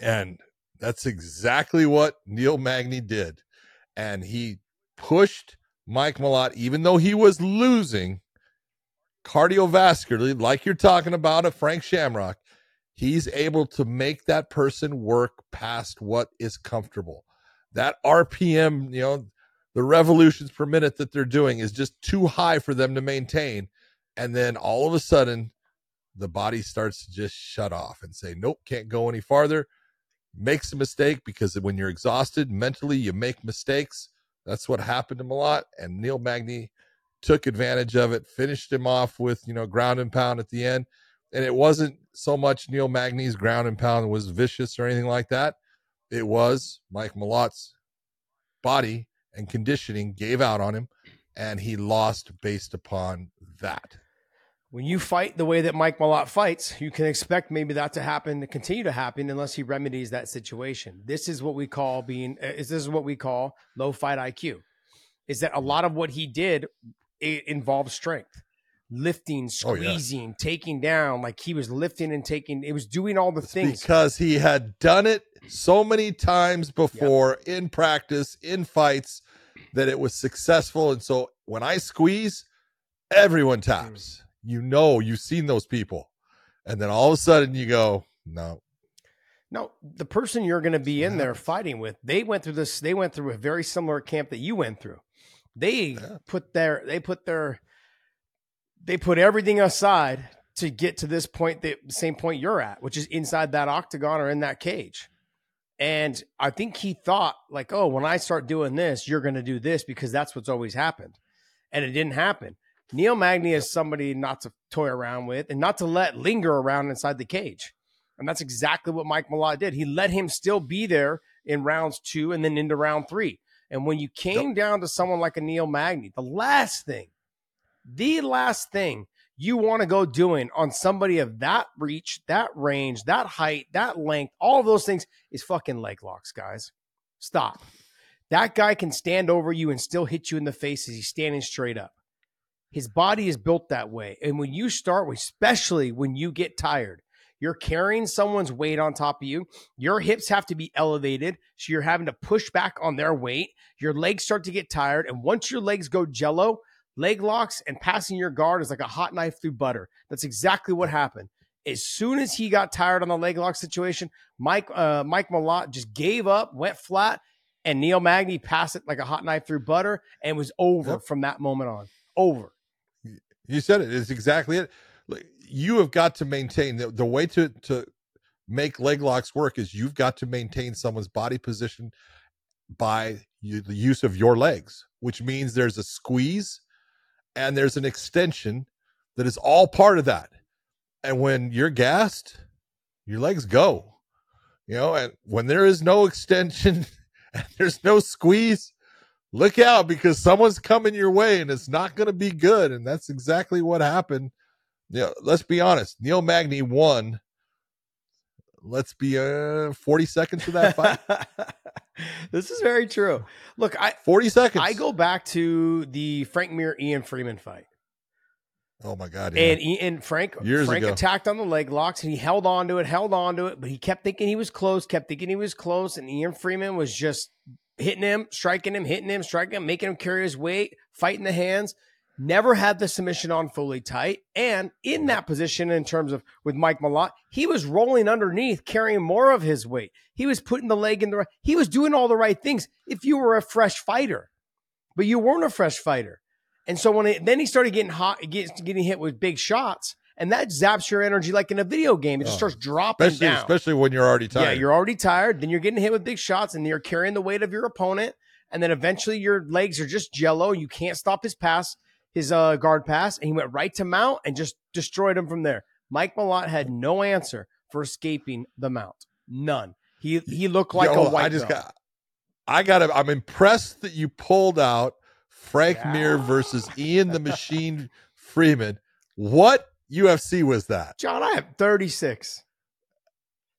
And that's exactly what Neil Magny did. And he pushed Mike Malott, even though he was losing cardiovascularly, like you're talking about at Frank Shamrock, he's able to make that person work past what is comfortable. That RPM, you know, the revolutions per minute that they're doing is just too high for them to maintain. And then all of a sudden, the body starts to just shut off and say, nope, can't go any farther. Makes a mistake because when you're exhausted mentally, you make mistakes. That's what happened to Malott. And Neil Magny took advantage of it, finished him off with, you know, ground and pound at the end. And it wasn't so much Neil Magny's ground and pound was vicious or anything like that. It was Mike Malott's body and conditioning gave out on him, and he lost based upon that. when you fight the way that Mike Malott fights, you can expect maybe that to happen, to continue to happen, unless he remedies that situation. This is what we call being. uh, Is this is what we call low fight IQ? Is that a lot of what he did it involved strength, lifting, Oh, yeah. squeezing, taking down. Like he was lifting and taking. It was doing all the It's things. because he had done it so many times before in practice, in fights, that it was successful. And so when I squeeze, everyone mm. taps. You know, you've seen those people. And then all of a sudden you go, no, No, the person you're going to be in there fighting with, they went through this. They went through a very similar camp that you went through. They Yeah. put their, they put their, they put everything aside to get to this point, the same point you're at, which is inside that octagon or in that cage. And I think he thought like, oh, when I start doing this, you're going to do this because that's what's always happened, and it didn't happen. Neil Magny is somebody not to toy around with and not to let linger around inside the cage. And that's exactly what Mike Malott did. He let him still be there in rounds two and then into round three. And when you came down to someone like a Neil Magny, the last thing, the last thing you want to go doing on somebody of that reach, that range, that height, that length, all of those things is fucking leg locks, guys. Stop. That guy can stand over you and still hit you in the face as he's standing straight up. His body is built that way. And when you start, especially when you get tired, You're carrying someone's weight on top of you. Your hips have to be elevated. So you're having to push back on their weight. Your legs start to get tired. And once your legs go jello, leg locks and passing your guard is like a hot knife through butter. That's exactly what happened. As soon as he got tired on the leg lock situation, Mike uh, Mike Malott just gave up, went flat, and Neil Magny passed it like a hot knife through butter and was over Yep. from that moment on. Over. You said it. It's exactly it. You have got to maintain the, the way to to make leg locks work is you've got to maintain someone's body position by you, the use of your legs, which means there's a squeeze and there's an extension that is all part of that. And when you're gassed, your legs go. You know, and when there is no extension and there's no squeeze, look out because someone's coming your way and it's not going to be good. And that's exactly what happened. Yeah, let's be honest. Neil Magny won. Let's be uh 40 seconds of that fight. this is very true. Look, I 40 seconds. I go back to the Frank Mir Ian Freeman fight. Oh my god. yeah. And Ian Frank Years Frank ago. attacked on the leg locks and he held on to it, held on to it, but he kept thinking he was close, kept thinking he was close, and Ian Freeman was just hitting him, striking him, hitting him, striking him, making him carry his weight, fighting the hands. Never had the submission on fully tight. And in that position, in terms of with Mike Malott, he was rolling underneath, carrying more of his weight. He was putting the leg in the right. He was doing all the right things if you were a fresh fighter, but you weren't a fresh fighter. And so when it, then he started getting hot, getting hit with big shots, and that zaps your energy like in a video game. It just Oh, starts dropping especially down. especially when you're already tired. Yeah, you're already tired. Then you're getting hit with big shots, and you're carrying the weight of your opponent. And then eventually your legs are just jello. You can't stop his pass, his uh, guard pass, and he went right to mount and just destroyed him from there. Mike Malott had no answer for escaping the mount. None. He he looked like Yo, a white I just belt. got I got to I'm impressed that you pulled out Frank Mir versus Ian the Machine Freeman. What UFC was that? John, I have 36.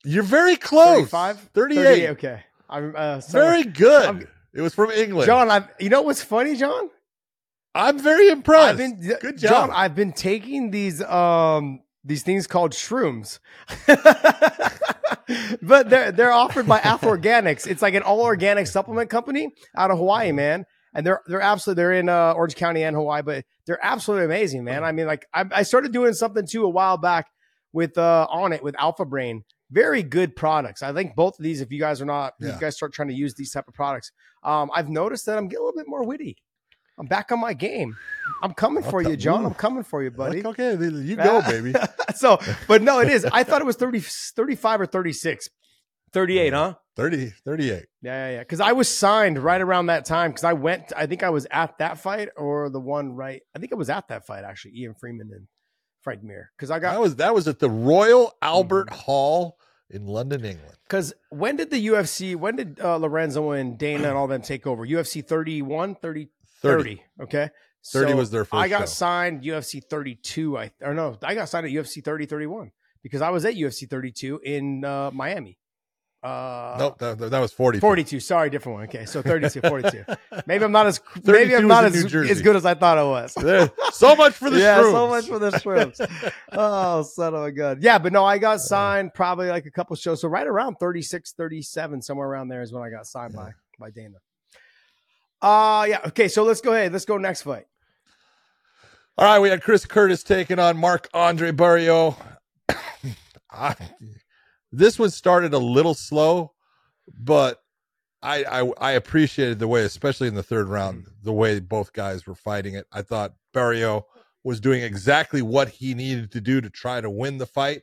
You're very close. 35? 38. Okay. I'm uh. Very good. I'm- it was from England. John, I you know what's funny, John? I'm very impressed. I've been Good John, job. I've been taking these um these things called shrooms. but they're they're offered by Alpha Organics. It's like an all organic supplement company out of Hawaii, man. And they're they're absolutely they're in uh, Orange County and Hawaii, but they're absolutely amazing, man. I mean, like I, I started doing something too a while back with uh Onnit with Alpha Brain. Very good products. I think both of these, if you guys are not, if Yeah. you guys start trying to use these type of products, um, I've noticed that I'm getting a little bit more witty. I'm back on my game. I'm coming for you, John. I'm coming for you, buddy. Okay, you go, baby. so, but no, it is. I thought it was 30, 35 or 36. 38, huh? 30, 38. Yeah, yeah, yeah. Because I was signed right around that time. Because I went, I think I was at that fight or the one right. I think I was at that fight actually. Ian Freeman and Frank Mir. Because I That got was that was at the Royal Albert Hall in London, England. because when did the UFC? When did uh, Lorenzo and Dana and all them take over? UFC 31, 30, 30. 30. Okay. 30 was their first. I got show. signed UFC 32. I or no, I got signed at UFC 30, 31 because I was at UFC 32 in uh, Miami. Uh, nope, that, that was 40. 42. Sorry, different one. Okay, so 32, 42. Maybe I'm not as maybe I'm not as, as good as I thought I was. There, so much for the yeah, shrooms. so much for the shrooms. oh, son of a gun. Yeah, but no, I got signed probably like a couple shows. So right around 36, 37, somewhere around there is when I got signed by by Dana. Uh yeah. Okay, so let's go ahead. Let's go next fight. All right, we had Chris Curtis taking on Marc Andre Barriault. I, this one started a little slow, but I, I I appreciated the way, especially in the third round, the way both guys were fighting it. I thought Barriault was doing exactly what he needed to do to try to win the fight.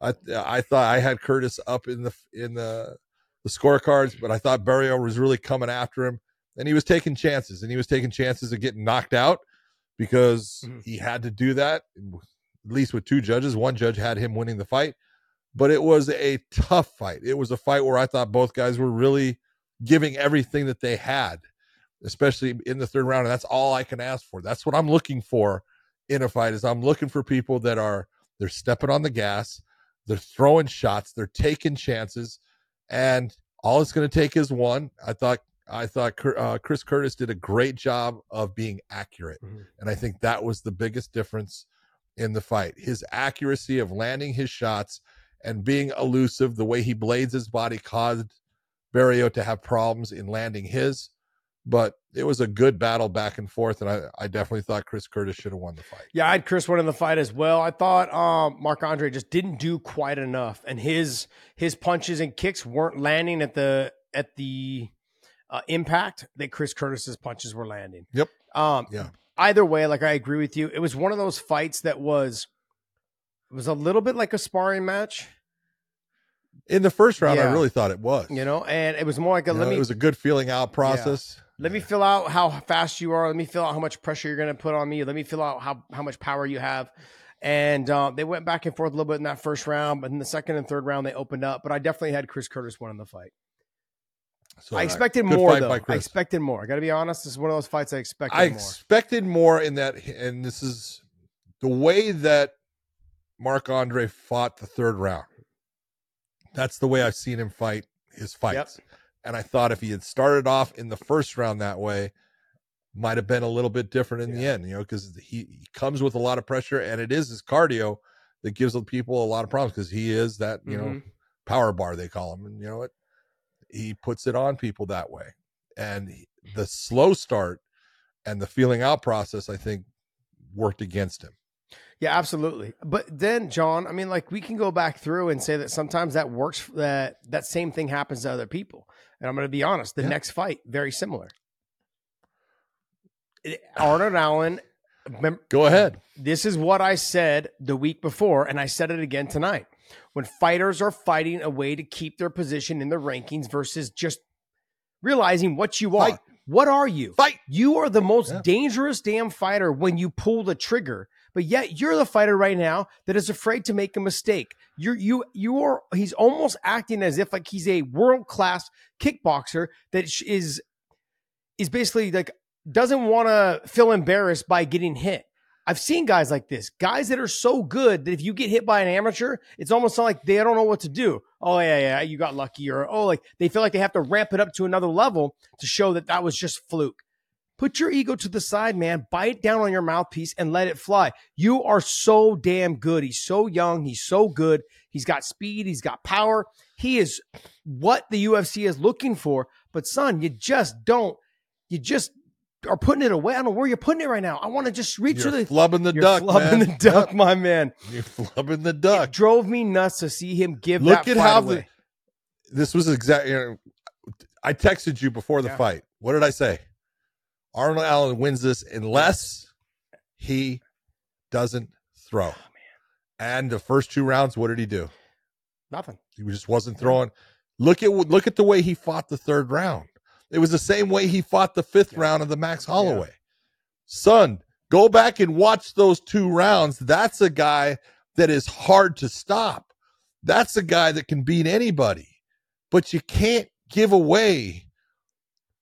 I I thought I had Curtis up in the in the the scorecards, but I thought Barriault was really coming after him, and he was taking chances, and he was taking chances of getting knocked out because Mhm. he had to do that. At least with two judges, one judge had him winning the fight, but it was a tough fight. It was a fight where I thought both guys were really giving everything that they had, especially in the third round. And that's all I can ask for. That's what I'm looking for in a fight. Is I'm looking for people that are they're stepping on the gas, they're throwing shots, they're taking chances, and all it's going to take is one. I thought I thought uh, Chris Curtis did a great job of being accurate, Mhm. and I think that was the biggest difference in the fight. His accuracy of landing his shots and being elusive. The way he blades his body caused Barriault to have problems in landing his, but it was a good battle back and forth. And I, I definitely thought Chris Curtis should have won the fight. Yeah, I had Chris winning the fight as well. I thought um, Marc Andre just didn't do quite enough, and his his punches and kicks weren't landing at the at the uh, impact that Chris Curtis's punches were landing. Yep. Um, Yeah. Either way, like I agree with you, it was one of those fights that was it was a little bit like a sparring match, In the first round, I really thought it was. you know, and it was more like a You let know, me it was a good feeling out process. let me fill out how fast you are. Let me fill out how much pressure you're going to put on me. Let me fill out how, how much power you have. And uh, they went back and forth a little bit in that first round, but in the second and third round they opened up. But I definitely had Chris Curtis winning the fight. So I expected more though. I expected more. I got to be honest. This is one of those fights I expected more. I more. expected more in that, and this is the way that Marc Andre fought the third round. That's the way I've seen him fight his fights. And I thought if he had started off in the first round that way, might have been a little bit different in the end, you know, because he, he comes with a lot of pressure, and it is his cardio that gives the people a lot of problems because he is that, you know, Mhm. power bar they call him, and you know what, he puts it on people that way, and he- mm-hmm. the slow start and the feeling out process, I think, worked against him. Yeah, absolutely. But then, John, I mean, like we can go back through and say that sometimes that works. That that same thing happens to other people. And I'm going to be honest. The Yeah. next fight, very similar. Arnold Allen. Remember, Go ahead. this is what I said the week before, and I said it again tonight. When fighters are fighting a way to keep their position in the rankings versus just realizing what you are. Fight. What are you? Fight. You are the most Yeah. dangerous damn fighter when you pull the trigger. But yet you're the fighter right now that is afraid to make a mistake. You're you you are he's almost acting as if like he's a world class kickboxer that is is is basically like doesn't want to feel embarrassed by getting hit. I've seen guys like this, guys that are so good that if you get hit by an amateur, it's almost like they don't know what to do. Oh yeah, yeah, you got lucky, or oh, like they feel like they have to ramp it up to another level to show that that was just fluke. Put your ego to the side, man. Bite down on your mouthpiece and let it fly. You are so damn good. He's so young. He's so good. He's got speed. He's got power. He is what the UFC is looking for. But son, you just don't. You just are putting it away. I don't know where you're putting it right now. I want to just reach You're to the flubbing the you're duck, flubbing man. the duck, my man. You're flubbing the It duck. drove me nuts to see him give Look that at how away. the, this was exactly. You know, I texted you before the Yeah. fight. What did I say? Arnold Allen wins this unless he doesn't throw. Oh, and the first two rounds, what did he do? Nothing. He just wasn't throwing. Look at look at the way he fought the third round. It was the same way he fought the fifth Yeah. round of the Max Holloway. Son, go back and watch those two rounds. That's a guy that is hard to stop. That's a guy that can beat anybody. But you can't give away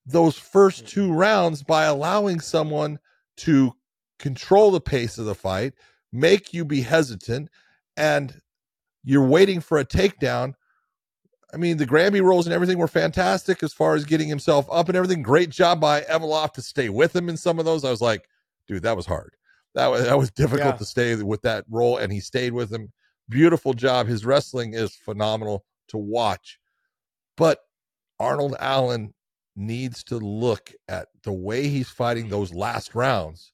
those first two rounds by allowing someone to control the pace of the fight, make you be hesitant, and you're waiting for a takedown. I mean, the granby rolls and everything were fantastic as far as getting himself up and everything. Great job by Evloev to stay with him in some of those. I was like, dude, that was hard. That was that was difficult Yeah. to stay with that roll, and he stayed with him. Beautiful job. His wrestling is phenomenal to watch. But Arnold Allen needs to look at the way he's fighting those last rounds.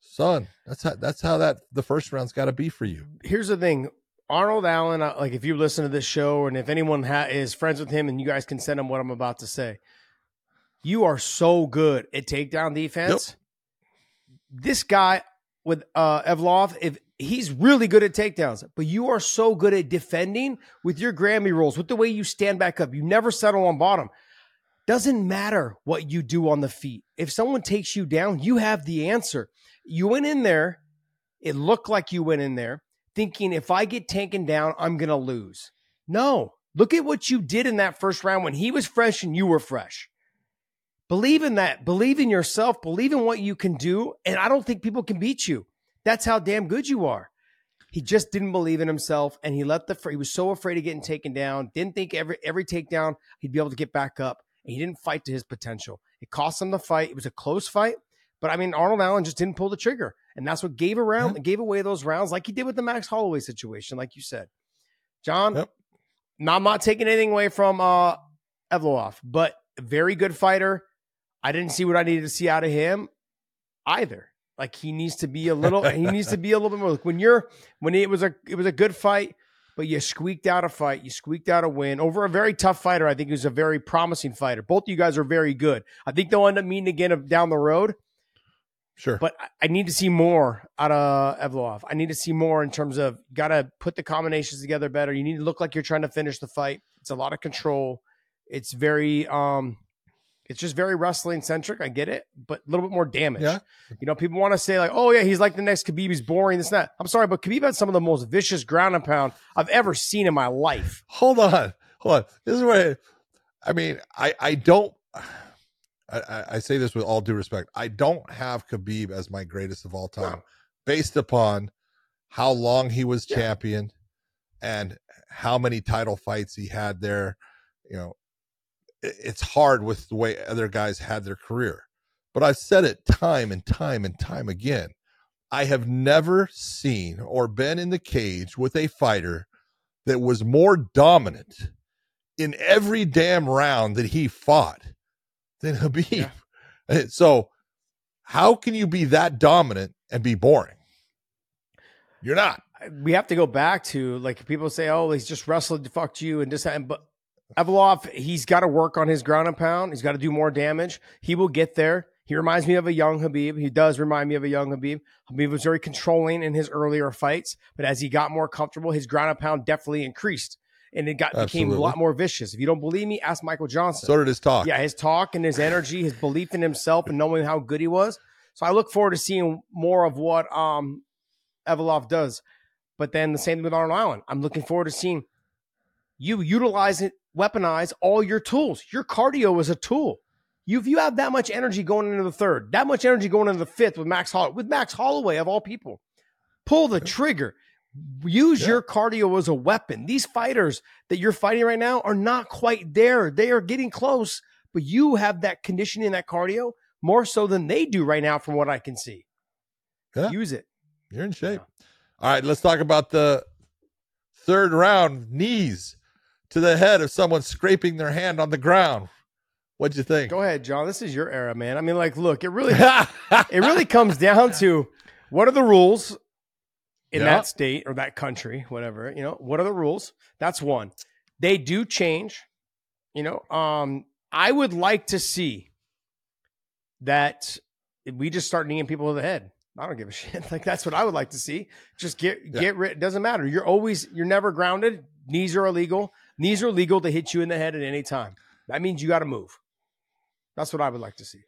Son, that's how that's how that the first round's got to be for you. here's the thing arnold allen uh, like if you listen to this show and if anyone ha- is friends with him and you guys can send him what i'm about to say you are so good at takedown defense. This guy with uh Evloev if he's really good at takedowns but you are so good at defending with your granby rolls with the way you stand back up. You never settle on bottom. Doesn't matter what you do on the feet. If someone takes you down you have the answer. You went in there. It looked like you went in there thinking if I get taken down, I'm going to lose. No, look at what you did in that first round when he was fresh and you were fresh. Believe in that. Believe in yourself. Believe in what you can do. And I don't think people can beat you. That's how damn good you are. He just didn't believe in himself and he let the, he was so afraid of getting taken down. Didn't think every, every takedown he'd be able to get back up. And he didn't fight to his potential. It cost him the fight. It was a close fight. But I mean, Arnold Allen just didn't pull the trigger. And that's what gave around gave away those rounds, like he did with the Max Holloway situation, like you said. John. Yep. Now, I'm not taking anything away from uh, Evloev, but very good fighter. I didn't see what I needed to see out of him either. Like he needs to be a little. he needs to be a little bit more. Like when you're when it was a it was a good fight, but you squeaked out a fight. You squeaked out a win over a very tough fighter. I think he was a very promising fighter. Both of you guys are very good. I think they'll end up meeting again down the road. Sure. But I- I need to see more out of Evloev. I need to see more in terms of got to put the combinations together better. You need to look like you're trying to finish the fight. It's a lot of control. It's very um it's just very wrestling centric. I get it, but a little bit more damage. Yeah. You know, people want to say like, "Oh yeah, he's like the next Khabib. He's boring." This not. I'm sorry, but Khabib had some of the most vicious ground and pound I've ever seen in my life. hold on, hold on. This is where I mean, I I don't. I, I, I say this with all due respect. I don't have Khabib as my greatest of all time, No. based upon how long he was champion and how many title fights he had there. You know, it, it's hard with the way other guys had their career. But I've said it time and time and time again. I have never seen or been in the cage with a fighter that was more dominant in every damn round that he fought than Khabib. Uh, so, how can you be that dominant and be boring? You're not. we have to go back to like people say, oh, he's just wrestled, fucked you, and this and but Evloev, he's got to work on his ground and pound. He's got to do more damage. He will get there. He reminds me of a young Khabib. He does remind me of a young Khabib. Khabib was very controlling in his earlier fights, but as he got more comfortable, his ground and pound definitely increased, and it got became a lot more vicious. If you don't believe me, ask Michael Johnson. So did his talk. Yeah, his talk and his energy, his belief in himself, and knowing how good he was. So I look forward to seeing more of what um, Evloev does. But then the same thing with Arnold Allen. I'm looking forward to seeing you utilize it, weaponize all your tools. Your cardio is a tool. You, if you have that much energy going into the third, that much energy going into the fifth with Max Holl- with Max Holloway of all people, pull the trigger. Use Yeah. your cardio as a weapon. These fighters that you're fighting right now are not quite there. They are getting close, but you have that conditioning, that cardio more so than they do right now, from what I can see. Yeah. Use it. You're in shape. All right, let's talk about the third round knees to the head of someone scraping their hand on the ground. What'd you think? Go ahead, John. This is your era, man. I mean, like, look, it really, it really comes down to what are the rules in Yeah. that state or that country, whatever. You know, what are the rules? That's one. They do change. You know, um, I would like to see that we just start kneeing people to the head. I don't give a shit. Like that's what I would like to see. Just get Yeah. get rid. Doesn't matter. You're always you're never grounded. Knees are illegal. Knees are illegal to hit you in the head at any time. That means you got to move. That's what I would like to see.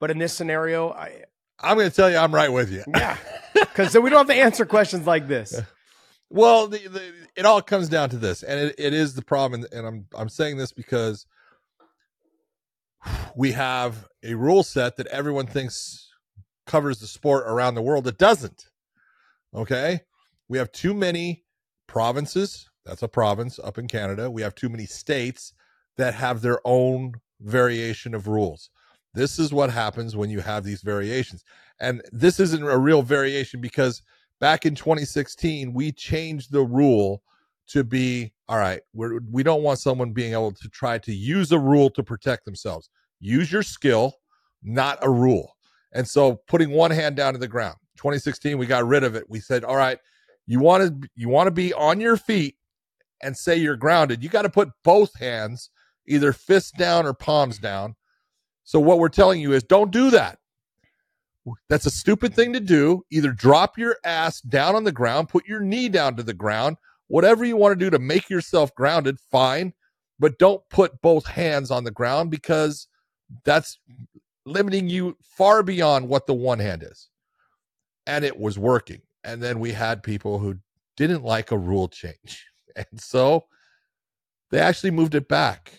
But in this scenario, I I'm going to tell you, I'm right with you. yeah, because so we don't have to answer questions like this. Well, the, the, it all comes down to this, and it, it is the problem. And, I'm I'm saying this because we have a rule set that everyone thinks covers the sport around the world. It doesn't. Okay, we have too many provinces. That's a province up in Canada. We have too many states that have their own variation of rules. This is what happens when you have these variations. And this isn't a real variation because back in 2016 we changed the rule to be all right we're, we don't want someone being able to try to use a rule to protect themselves. Use your skill not a rule. And so putting one hand down to the ground 2016 we got rid of it. We said all right you want to you want to be on your feet and say you're grounded. You got to put both hands either fists down or palms down. So what we're telling you is don't do that that's a stupid thing to do. Either drop your ass down on the ground, put your knee down to the ground, whatever you want to do to make yourself grounded, fine. But don't put both hands on the ground because that's limiting you far beyond what the one hand is. And it was working. And then we had people who didn't like a rule change. And so they actually moved it back.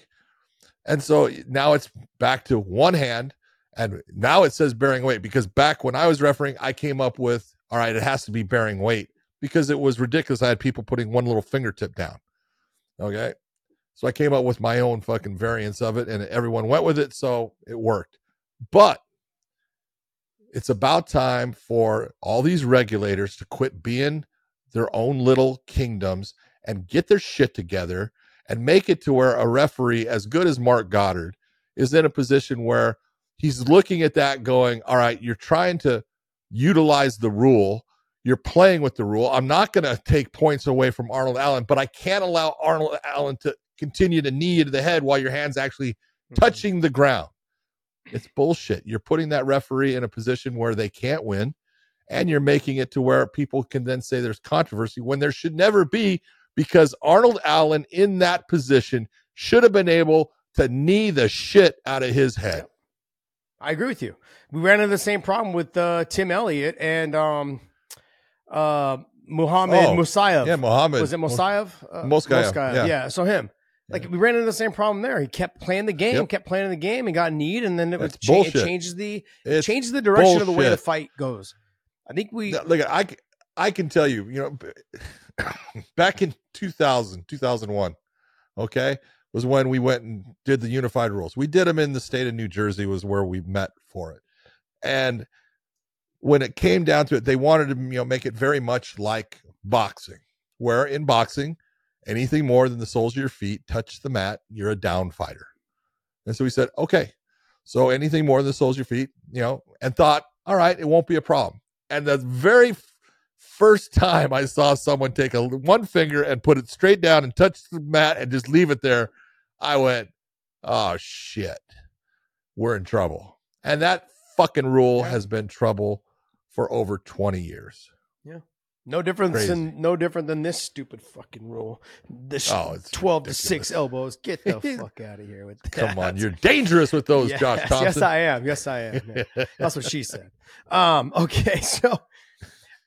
And so now it's back to one hand. And now it says bearing weight because back when I was refereeing, I came up with, all right, it has to be bearing weight because it was ridiculous. I had people putting one little fingertip down. Okay. So I came up with my own fucking variants of it and everyone went with it. So it worked. But it's about time for all these regulators to quit being their own little kingdoms and get their shit together and make it to where a referee as good as Marc Goddard is in a position where he's looking at that going, all right, you're trying to utilize the rule. You're playing with the rule. I'm not going to take points away from Arnold Allen, but I can't allow Arnold Allen to continue to knee you to the head while your hand's actually Mm-hmm. touching the ground. It's bullshit. You're putting that referee in a position where they can't win, and you're making it to where people can then say there's controversy when there should never be, because Arnold Allen in that position should have been able to knee the shit out of his head. I agree with you. We ran into the same problem with uh, Tim Elliott and um, uh, Muhammad Oh, Musayev. Yeah, Mohammed. was it Mosayev? Uh, Moskayev, yeah. yeah. So him. Like we ran into the same problem there. He kept playing the game, Yep. kept playing the game, and got kneed, and then it, was cha- it changes the It's changes the direction of the way the fight goes. I think we Th- look I can tell you you know back in 2000 2001 okay was when we went and did the unified rules. We did them in the state of new jersey was where we met for it. And when it came down to it they wanted to you know make it very much like boxing where in boxing anything more than the soles of your feet touch the mat you're a down fighter. And so we said okay so anything more than the soles of your feet you know and thought all right it won't be a problem. And the very first time I saw someone take a one finger and put it straight down and touch the mat and just leave it there, I went, "Oh shit, we're in trouble." And that fucking rule Yeah. has been trouble for over twenty years. Yeah. No difference in no different than this stupid fucking rule. This Oh, twelve to six elbows. Get the fuck out of here with that. Come on, you're dangerous with those, yes, Josh Thomson. Yes, I am. Yes, I am. Yeah. That's what she said. Um, okay, so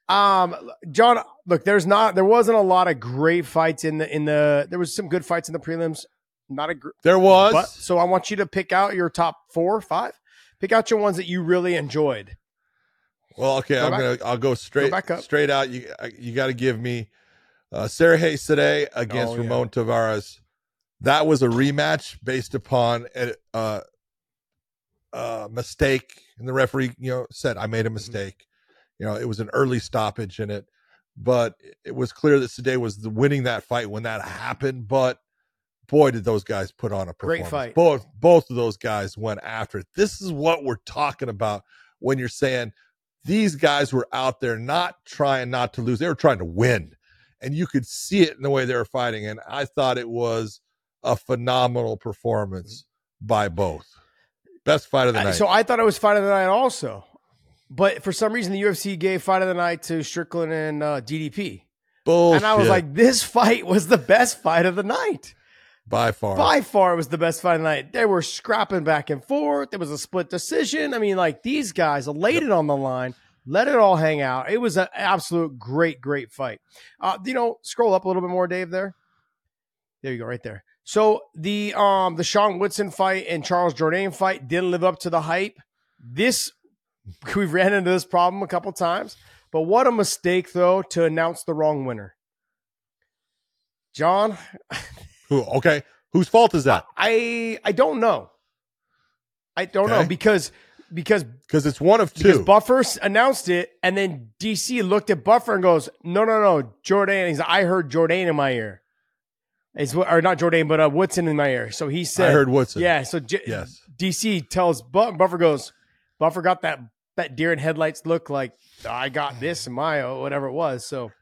um John, look, there's not there wasn't a lot of great fights in the in the there was some good fights in the prelims. Not a group. there was. but so I want you to pick out your top four, five. Pick out your ones that you really enjoyed. Well, okay, Go I'm back- gonna. I'll go straight back up. straight out. You you got to give me uh, Serhiy Sidey against Oh, yeah. Ramon Taveras. That was a rematch based upon a uh, uh, mistake, and the referee, you know, said I made Mm-hmm. a mistake. You know, it was an early stoppage in it, but it was clear that Sidey was the winning that fight when that happened. But boy, did those guys put on a Great performance. fight. Both both of those guys went after it. This is what we're talking about when you're saying these guys were out there not trying not to lose; they were trying to win, and you could see it in the way they were fighting. And I thought it was a phenomenal performance by both. Best fight of the night. So I thought it was fight of the night also. But for some reason the UFC gave fight of the night to Strickland and uh, DDP. Bullshit. And I was like, this fight was the best fight of the night. By far. By far, it was the best fight of the night. They were scrapping back and forth. It was a split decision. I mean, like these guys laid it on the line, let it all hang out. It was an absolute great, great fight. Uh, you know, scroll up a little bit more, Dave. There, there you go, right there. So the um the Sean Woodson fight and Charles Jourdain fight didn't live up to the hype. This we've ran into this problem a couple times, but what a mistake though to announce the wrong winner. John, Who? Okay, whose fault is that? I I don't know. I don't know because because Because it's one of two. Buffer announced it, and then DC looked at Buffer and goes, "No, no, no, Jourdain." He's, I heard Jourdain in my ear. It's or not Jourdain, but uh, Woodson in my ear. So he said, I heard Woodson. Yeah. So J- Yes. DC tells Bu- Buffer goes, Buffer got that that deer in headlights look like I got this in my uh, whatever it was. So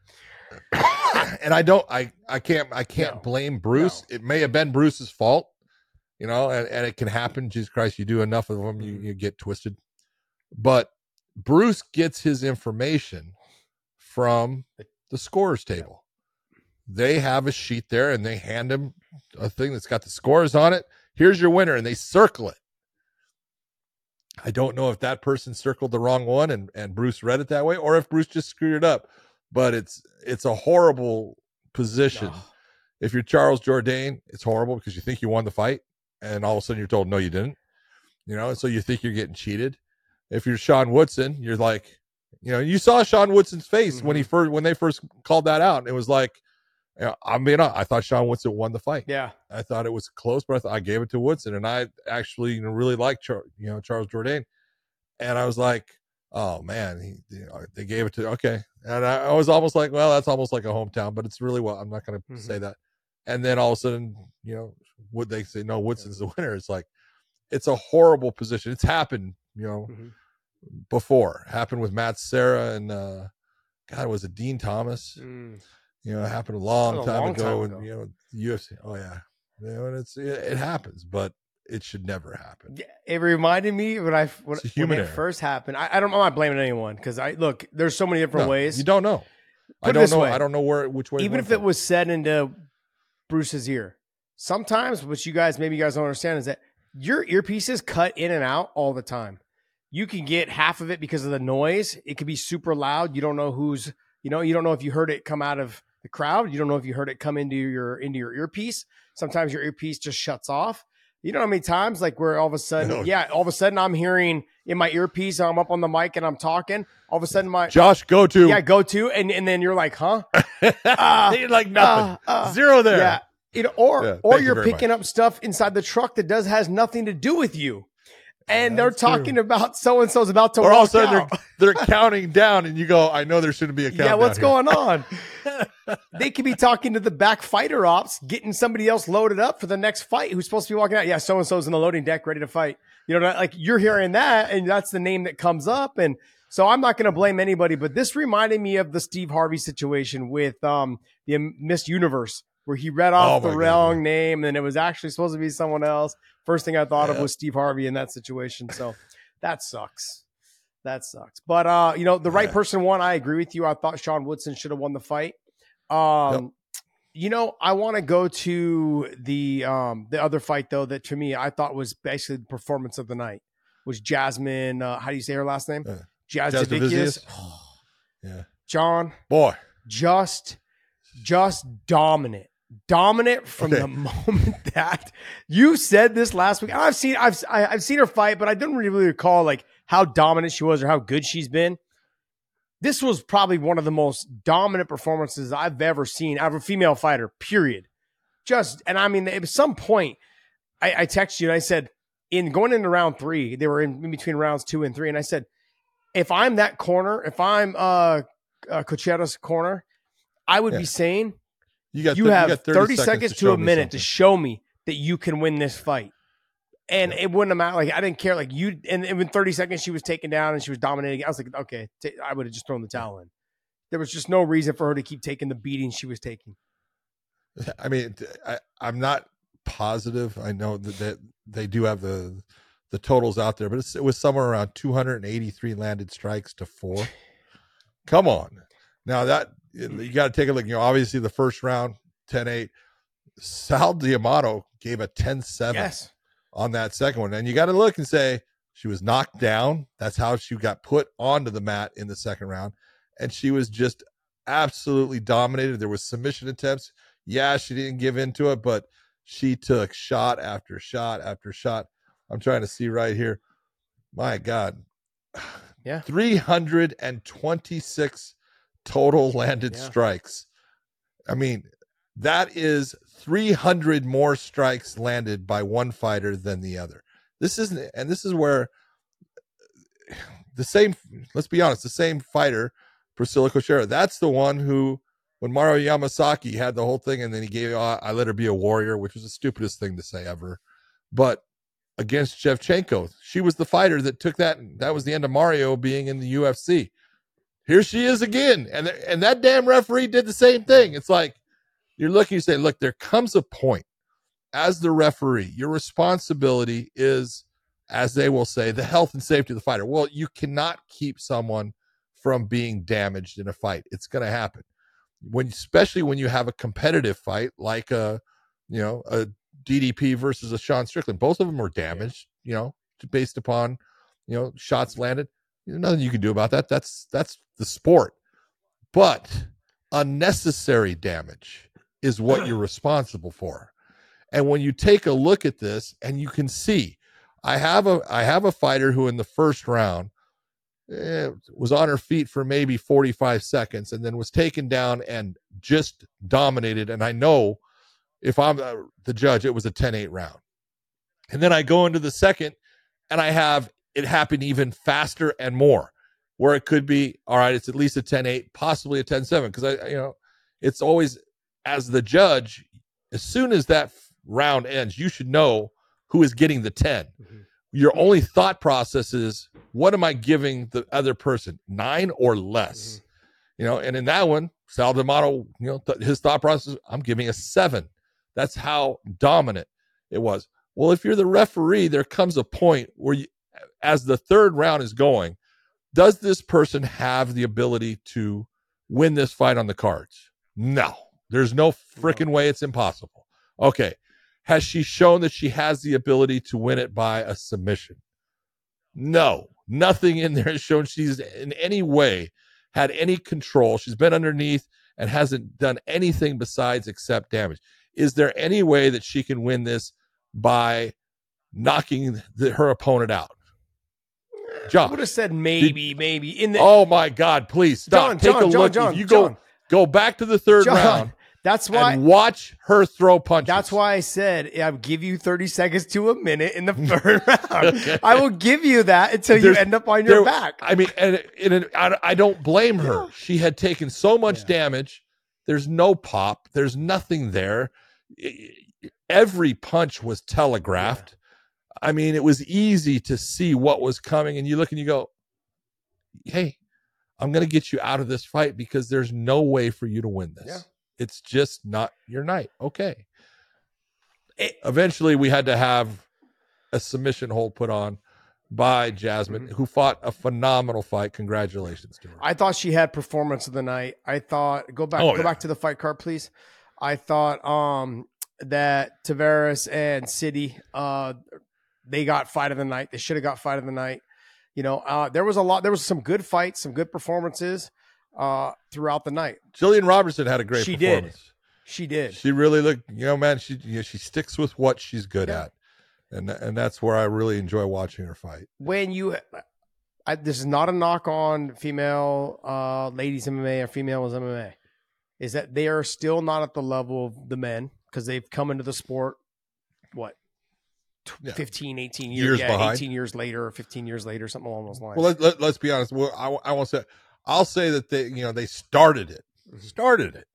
and I don't I I can't I can't No. blame Bruce. It may have been Bruce's fault, you know, and, and it can happen. Jesus Christ, you do enough of them, you, mm-hmm. you get twisted. But Bruce gets his information from the scores table. They have a sheet there and they hand him a thing that's got the scores on it. Here's your winner, and they circle it. I don't know if that person circled the wrong one and, and Bruce read it that way, or if Bruce just screwed it up. But it's it's a horrible position. Oh. If you're Charles Jourdain, it's horrible because you think you won the fight, and all of a sudden you're told no, you didn't. You know, and so you think you're getting cheated. If you're Sean Woodson, you're like, you know, you saw Sean Woodson's face when he mm-hmm. first when they first called that out. And it was like, you know, I mean, I thought Sean Woodson won the fight. yeah, I thought it was close, but I, thought I gave it to Woodson, and I actually you know, really liked Char- you know Charles Jourdain, and I was like, oh man, he, you know, they gave it to okay, And I, I was almost like, well, that's almost like a hometown, but it's really well. I'm not going to Mhm. say that. And then all of a sudden, you know, would they say no? Woodson's the winner? It's like, it's a horrible position. It's happened, you know, Mhm. before. Happened with Matt Serra and uh God was it Din Thomas? Mm. You know, it happened a long, a time, long ago, time and you know, UFC. Oh yeah, you know, and it's it, it happens, but it should never happen. It reminded me when I when, when it error. first happened. I, I don't. I'm not blaming anyone because I look. There's so many different No, ways. you don't know. I Put it don't know. way. I don't know where which way. even if it from. was said into Bruce's ear. Sometimes, what you guys maybe you guys don't understand is that your earpieces cut in and out all the time. You can get half of it because of the noise. It could be super loud. You don't know who's you know you don't know if you heard it come out of the crowd. You don't know if you heard it come into your into your earpiece. Sometimes your earpiece just shuts off. You know how many times like where all of a sudden, yeah, all of a sudden I'm hearing in my earpiece, I'm up on the mic and I'm talking. All of a sudden my Josh, go to yeah, go to and and then you're like, huh? You're like nothing, Uh, uh, zero there. Yeah. Know, or Yeah, or you you're picking up stuff inside the truck that does has nothing to do with you. And they're That's true. talking about so and so's about to Or all walk of a sudden out. they're, they're counting down, and you go, "I know there shouldn't be a countdown." Yeah, what's here." going on? they could be talking to the back fighter ops, getting somebody else loaded up for the next fight who's supposed to be walking out. Yeah, so and so's in the loading deck, ready to fight. You know, like you're hearing that, and that's the name that comes up. And so I'm not going to blame anybody, but this reminded me of the Steve Harvey situation with um the Miss Universe, where he read off Oh, the God, wrong name, and it was actually supposed to be someone else. First thing I thought of was Steve Harvey in that situation. So that sucks. That sucks. But uh, you know, the right Yeah. person won. I agree with you. I thought Sean Woodson should have won the fight. Um, Yep. you know, I want to go to the um the other fight though that to me I thought was basically the performance of the night was Jasmine. Uh, how do you say her last name? Uh. Yeah, John, boy. just just dominant dominant from Okay. the moment that you said this last week i've seen i've I- i've seen her fight but i didn't really recall like how dominant she was or how good she's been this was probably one of the most dominant performances i've ever seen out of a female fighter period just and i mean at some point i, I texted you and i said in going into round three they were in, in between rounds two and three and i said if i'm that corner if i'm uh, uh Cochetta's corner i would Yeah. be saying You got you thir- have got 30, seconds, to, show a minute to show me that you can win this fight. And it wouldn't mattered. Like I didn't care. Like you, and in 30 seconds she was taken down and she was dominating. I was like, okay, ta- I would have just thrown the towel in. There was just no reason for her to keep taking the beating she was taking. I mean, I, I'm not positive. I know that, that they do have the the totals out there, but it's, it was somewhere around 283 landed strikes to four. Come on, now that you got to take a look. You know, obviously the first round 10-8. Sal D'Amato gave a 10-7 Yes. on that second one, and you got to look and say she was knocked down. That's how she got put onto the mat in the second round, and she was just absolutely dominated. There was submission attempts yeah, she didn't give into it, but she took shot after shot after shot. I'm trying to see right here. My God. Yeah. 326 total landed Yeah. strikes. I mean, that is 300 more strikes landed by one fighter than the other. This isn't, and this is where the same, let's be honest, the same fighter, Priscilla Cachoeira, that's the one who when Mario Yamasaki had the whole thing and then he gave uh, I let her be a warrior, which was the stupidest thing to say ever. But against Shevchenko, she was the fighter that took that that was the end of Mario being in the UFC. Here she is again. And and that damn referee did the same thing. It's like you're looking you say, look, there comes a point as the referee, your responsibility is as they will say, the health and safety of the fighter. Well, you cannot keep someone from being damaged in a fight. It's going to happen when especially when you have a competitive fight like a you know a DDP versus a Sean Strickland. Both of them were damaged, you know, based upon you know shots landed. There's nothing you can do about that. That's that's the sport. But unnecessary damage is what you're responsible for. And when you take a look at this and you can see I have a I have a fighter who in the first round eh, was on her feet for maybe 45 seconds and then was taken down and just dominated. And I know if I'm uh, the judge, it was a 10 8 round. And then I go into the second and I have it happen even faster and more. where it could be all right. It's at least a 10-8, possibly a 10-7 because I, you know, it's always as the judge. As soon as that round ends, you should know who is getting the 10. Mm-hmm. Your only thought process is, what am I giving the other person, nine or less? Mm-hmm. You know, and in that one, Sal D'Amato, you know, th- his thought process, I'm giving a seven. That's how dominant it was. Well, if you're the referee, there comes a point where, you, as the third round is going, does this person have the ability to win this fight on the cards? No, there's no freaking way. It's impossible. Okay. Has she shown that she has the ability to win it by a submission? No, nothing in there has shown she's in any way had any control. She's been underneath and hasn't done anything besides accept damage. Is there any way that she can win this by knocking the, her opponent out? Josh, I would have said maybe, did, maybe in the. Oh my God! Please stop. John, Take John, a John, look. John, if you go go back to the third round, that's why watch her throw punches. That's why I said I'll give you 30 seconds to a minute in the third round. okay. I will give you that until There's, you end up on your there, back. I mean, and, and, I, I don't blame her. She had taken so much yeah. damage. There's no pop. There's nothing there. Every punch was telegraphed. I mean, it was easy to see what was coming, and you look and you go, "Hey, I'm going to get you out of this fight because there's no way for you to win this." Yeah it's just not your night. Okay. It, Eventually, we had to have a submission hold put on by Jasmine, mm-hmm. who fought a phenomenal fight. Congratulations to her. I thought she had performance of the night. I thought go back, oh, go yeah. back to the fight card, please. I thought um that Taveras and Sidey, uh, they got fight of the night. They should have got fight of the night. You know, uh, there was a lot. There was some good fights, some good performances uh, throughout the night. Gillian Robertson had a great she performance. Did. She did. She really looked, you know, man, she you know, she sticks with what she's good yeah. at. And and that's where I really enjoy watching her fight. When you I, this is not a knock on female uh, ladies MMA or females MMA. Is that they are still not at the level of the men because they've come into the sport what yeah. 15 18 years, years yeah, 18 years later or 15 years later something along those lines well let, let, us be honest well, I, I won't say I'll say that they, you know, they started it, mm-hmm. started it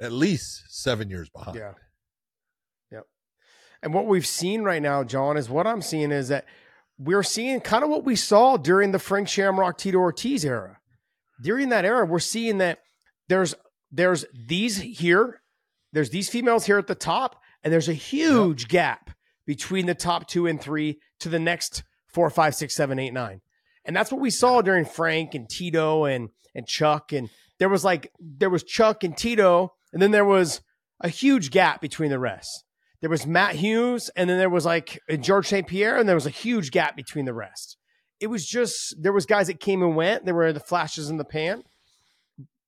at least seven years behind. Yeah. Yep. And what we've seen right now, John, is what I'm seeing is that we're seeing kind of what we saw during the Frank Shamrock Tito Ortiz era. During that era, we're seeing that there's there's these here, there's these females here at the top, and there's a huge yep. gap between the top two and three to the next four, five, six, seven, eight, nine. And that's what we saw during Frank and Tito and and Chuck. And there was like there was Chuck and Tito, and then there was a huge gap between the rest. There was Matt Hughes, and then there was like George St. Pierre, and there was a huge gap between the rest. It was just there was guys that came and went. There were the flashes in the pan.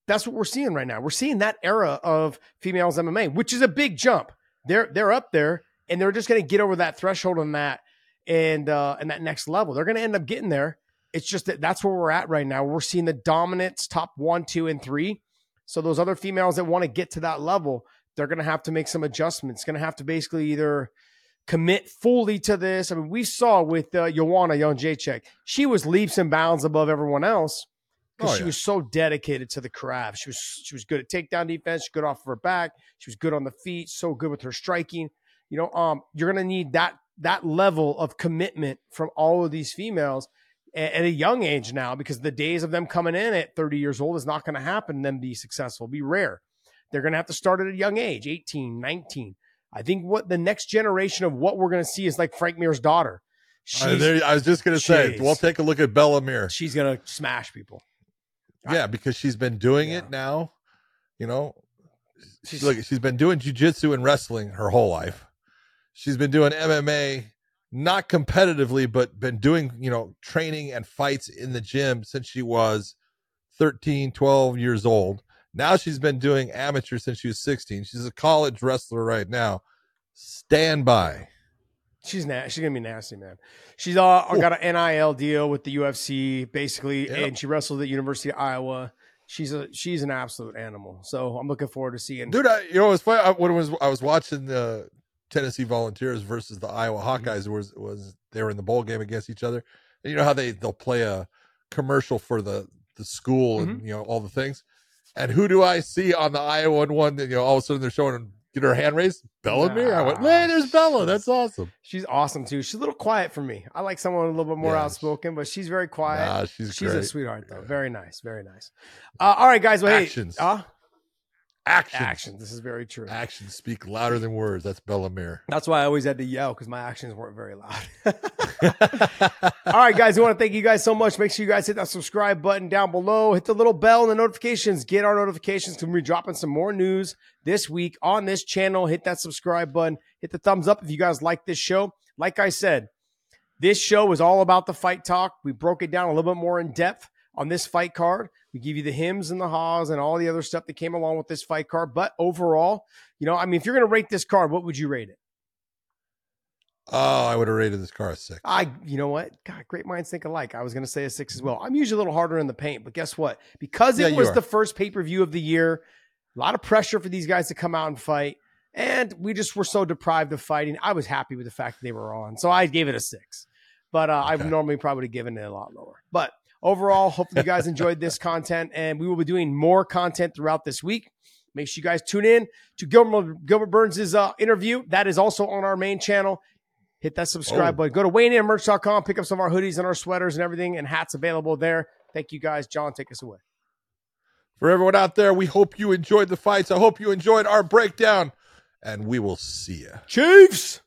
That's what we're seeing right now. We're seeing that era of females MMA, which is a big jump. They're they're up there, and they're just going to get over that threshold on that and uh, and that next level. They're going to end up getting there it's just that that's where we're at right now. We're seeing the dominance top one, two, and three. So those other females that want to get to that level, they're going to have to make some adjustments. Going to have to basically either commit fully to this. I mean, we saw with uh, Joanna Jędrzejczyk, she was leaps and bounds above everyone else because oh, she yeah. was so dedicated to the craft. She was she was good at takedown defense, good off of her back, she was good on the feet, so good with her striking. You know, um, you're going to need that that level of commitment from all of these females at a young age now because the days of them coming in at 30 years old is not going to happen them be successful be rare. They're going to have to start at a young age 18 19 i think what the next generation of what we're going to see is like frank mir's daughter. Uh, there, i was just going to say we'll take a look at bella mir. She's going to smash people. Yeah because she's been doing yeah. it now you know? She's, look, she's been doing jiu-jitsu and wrestling her whole life she's been doing mma not competitively, but been doing, you know, training and fights in the gym since she was 13, 12 years old. Now she's been doing amateur since she was 16. She's a college wrestler right now. Stand by. She's na- she's gonna be nasty, man. She's uh, cool. got an NIL deal with the UFC, basically, yep. and she wrestled at University of Iowa. She's a she's an absolute animal. So I'm looking forward to seeing. Dude, I, you know, it was funny. I, when it was I was watching the Tennessee Volunteers versus the Iowa mm-hmm. Hawkeyes was was they were in the bowl game against each other. And you know how they they'll play a commercial for the the school and you know all the things. And who do I see on the Iowa one that you know all of a sudden they're showing get her hand raised? Bella Mir. I went, Nah, man, there's Bella. That's awesome. She's awesome too. She's a little quiet for me. I like someone a little bit more Yeah. outspoken, but she's very quiet. Nah, she's she's a sweetheart though. Very nice. Very nice. Uh, all right, guys. Well, hey, uh, Actions. actions. This is very true. Actions speak louder than words. That's Bella Mir. That's why I always had to yell because my actions weren't very loud. All right, guys, we want to thank you guys so much. Make sure you guys hit that subscribe button down below. Hit the little bell and the notifications. Get our notifications because we're dropping some more news this week on this channel. Hit that subscribe button. Hit the thumbs up if you guys like this show. Like I said, this show is all about the fight talk. We broke it down a little bit more in depth on this fight card. We give you the hims and the haws and all the other stuff that came along with this fight card. But overall, you know, I mean, if you're going to rate this card, what would you rate it? Oh, I would have rated this car a six. I, you know what? God, great minds think alike. I was going to say a six as well. I'm usually a little harder in the paint, but guess what? Because it you was the first pay per view of the year, a lot of pressure for these guys to come out and fight. And we just were so deprived of fighting. I was happy with the fact that they were on. So I gave it a six. But uh, Okay. normally probably given it a lot lower. But overall, hopefully you guys enjoyed this content. And we will be doing more content throughout this week. Make sure you guys tune in to Gilbert, Gilbert Burns' uh, interview. That is also on our main channel. Hit that subscribe Oh. button. Go to WeighingInMerch.com, pick up some of our hoodies and our sweaters and everything, and hats available there. Thank you guys. John, take us away. For everyone out there, we hope you enjoyed the fights. I hope you enjoyed our breakdown, and we will see you. Chiefs!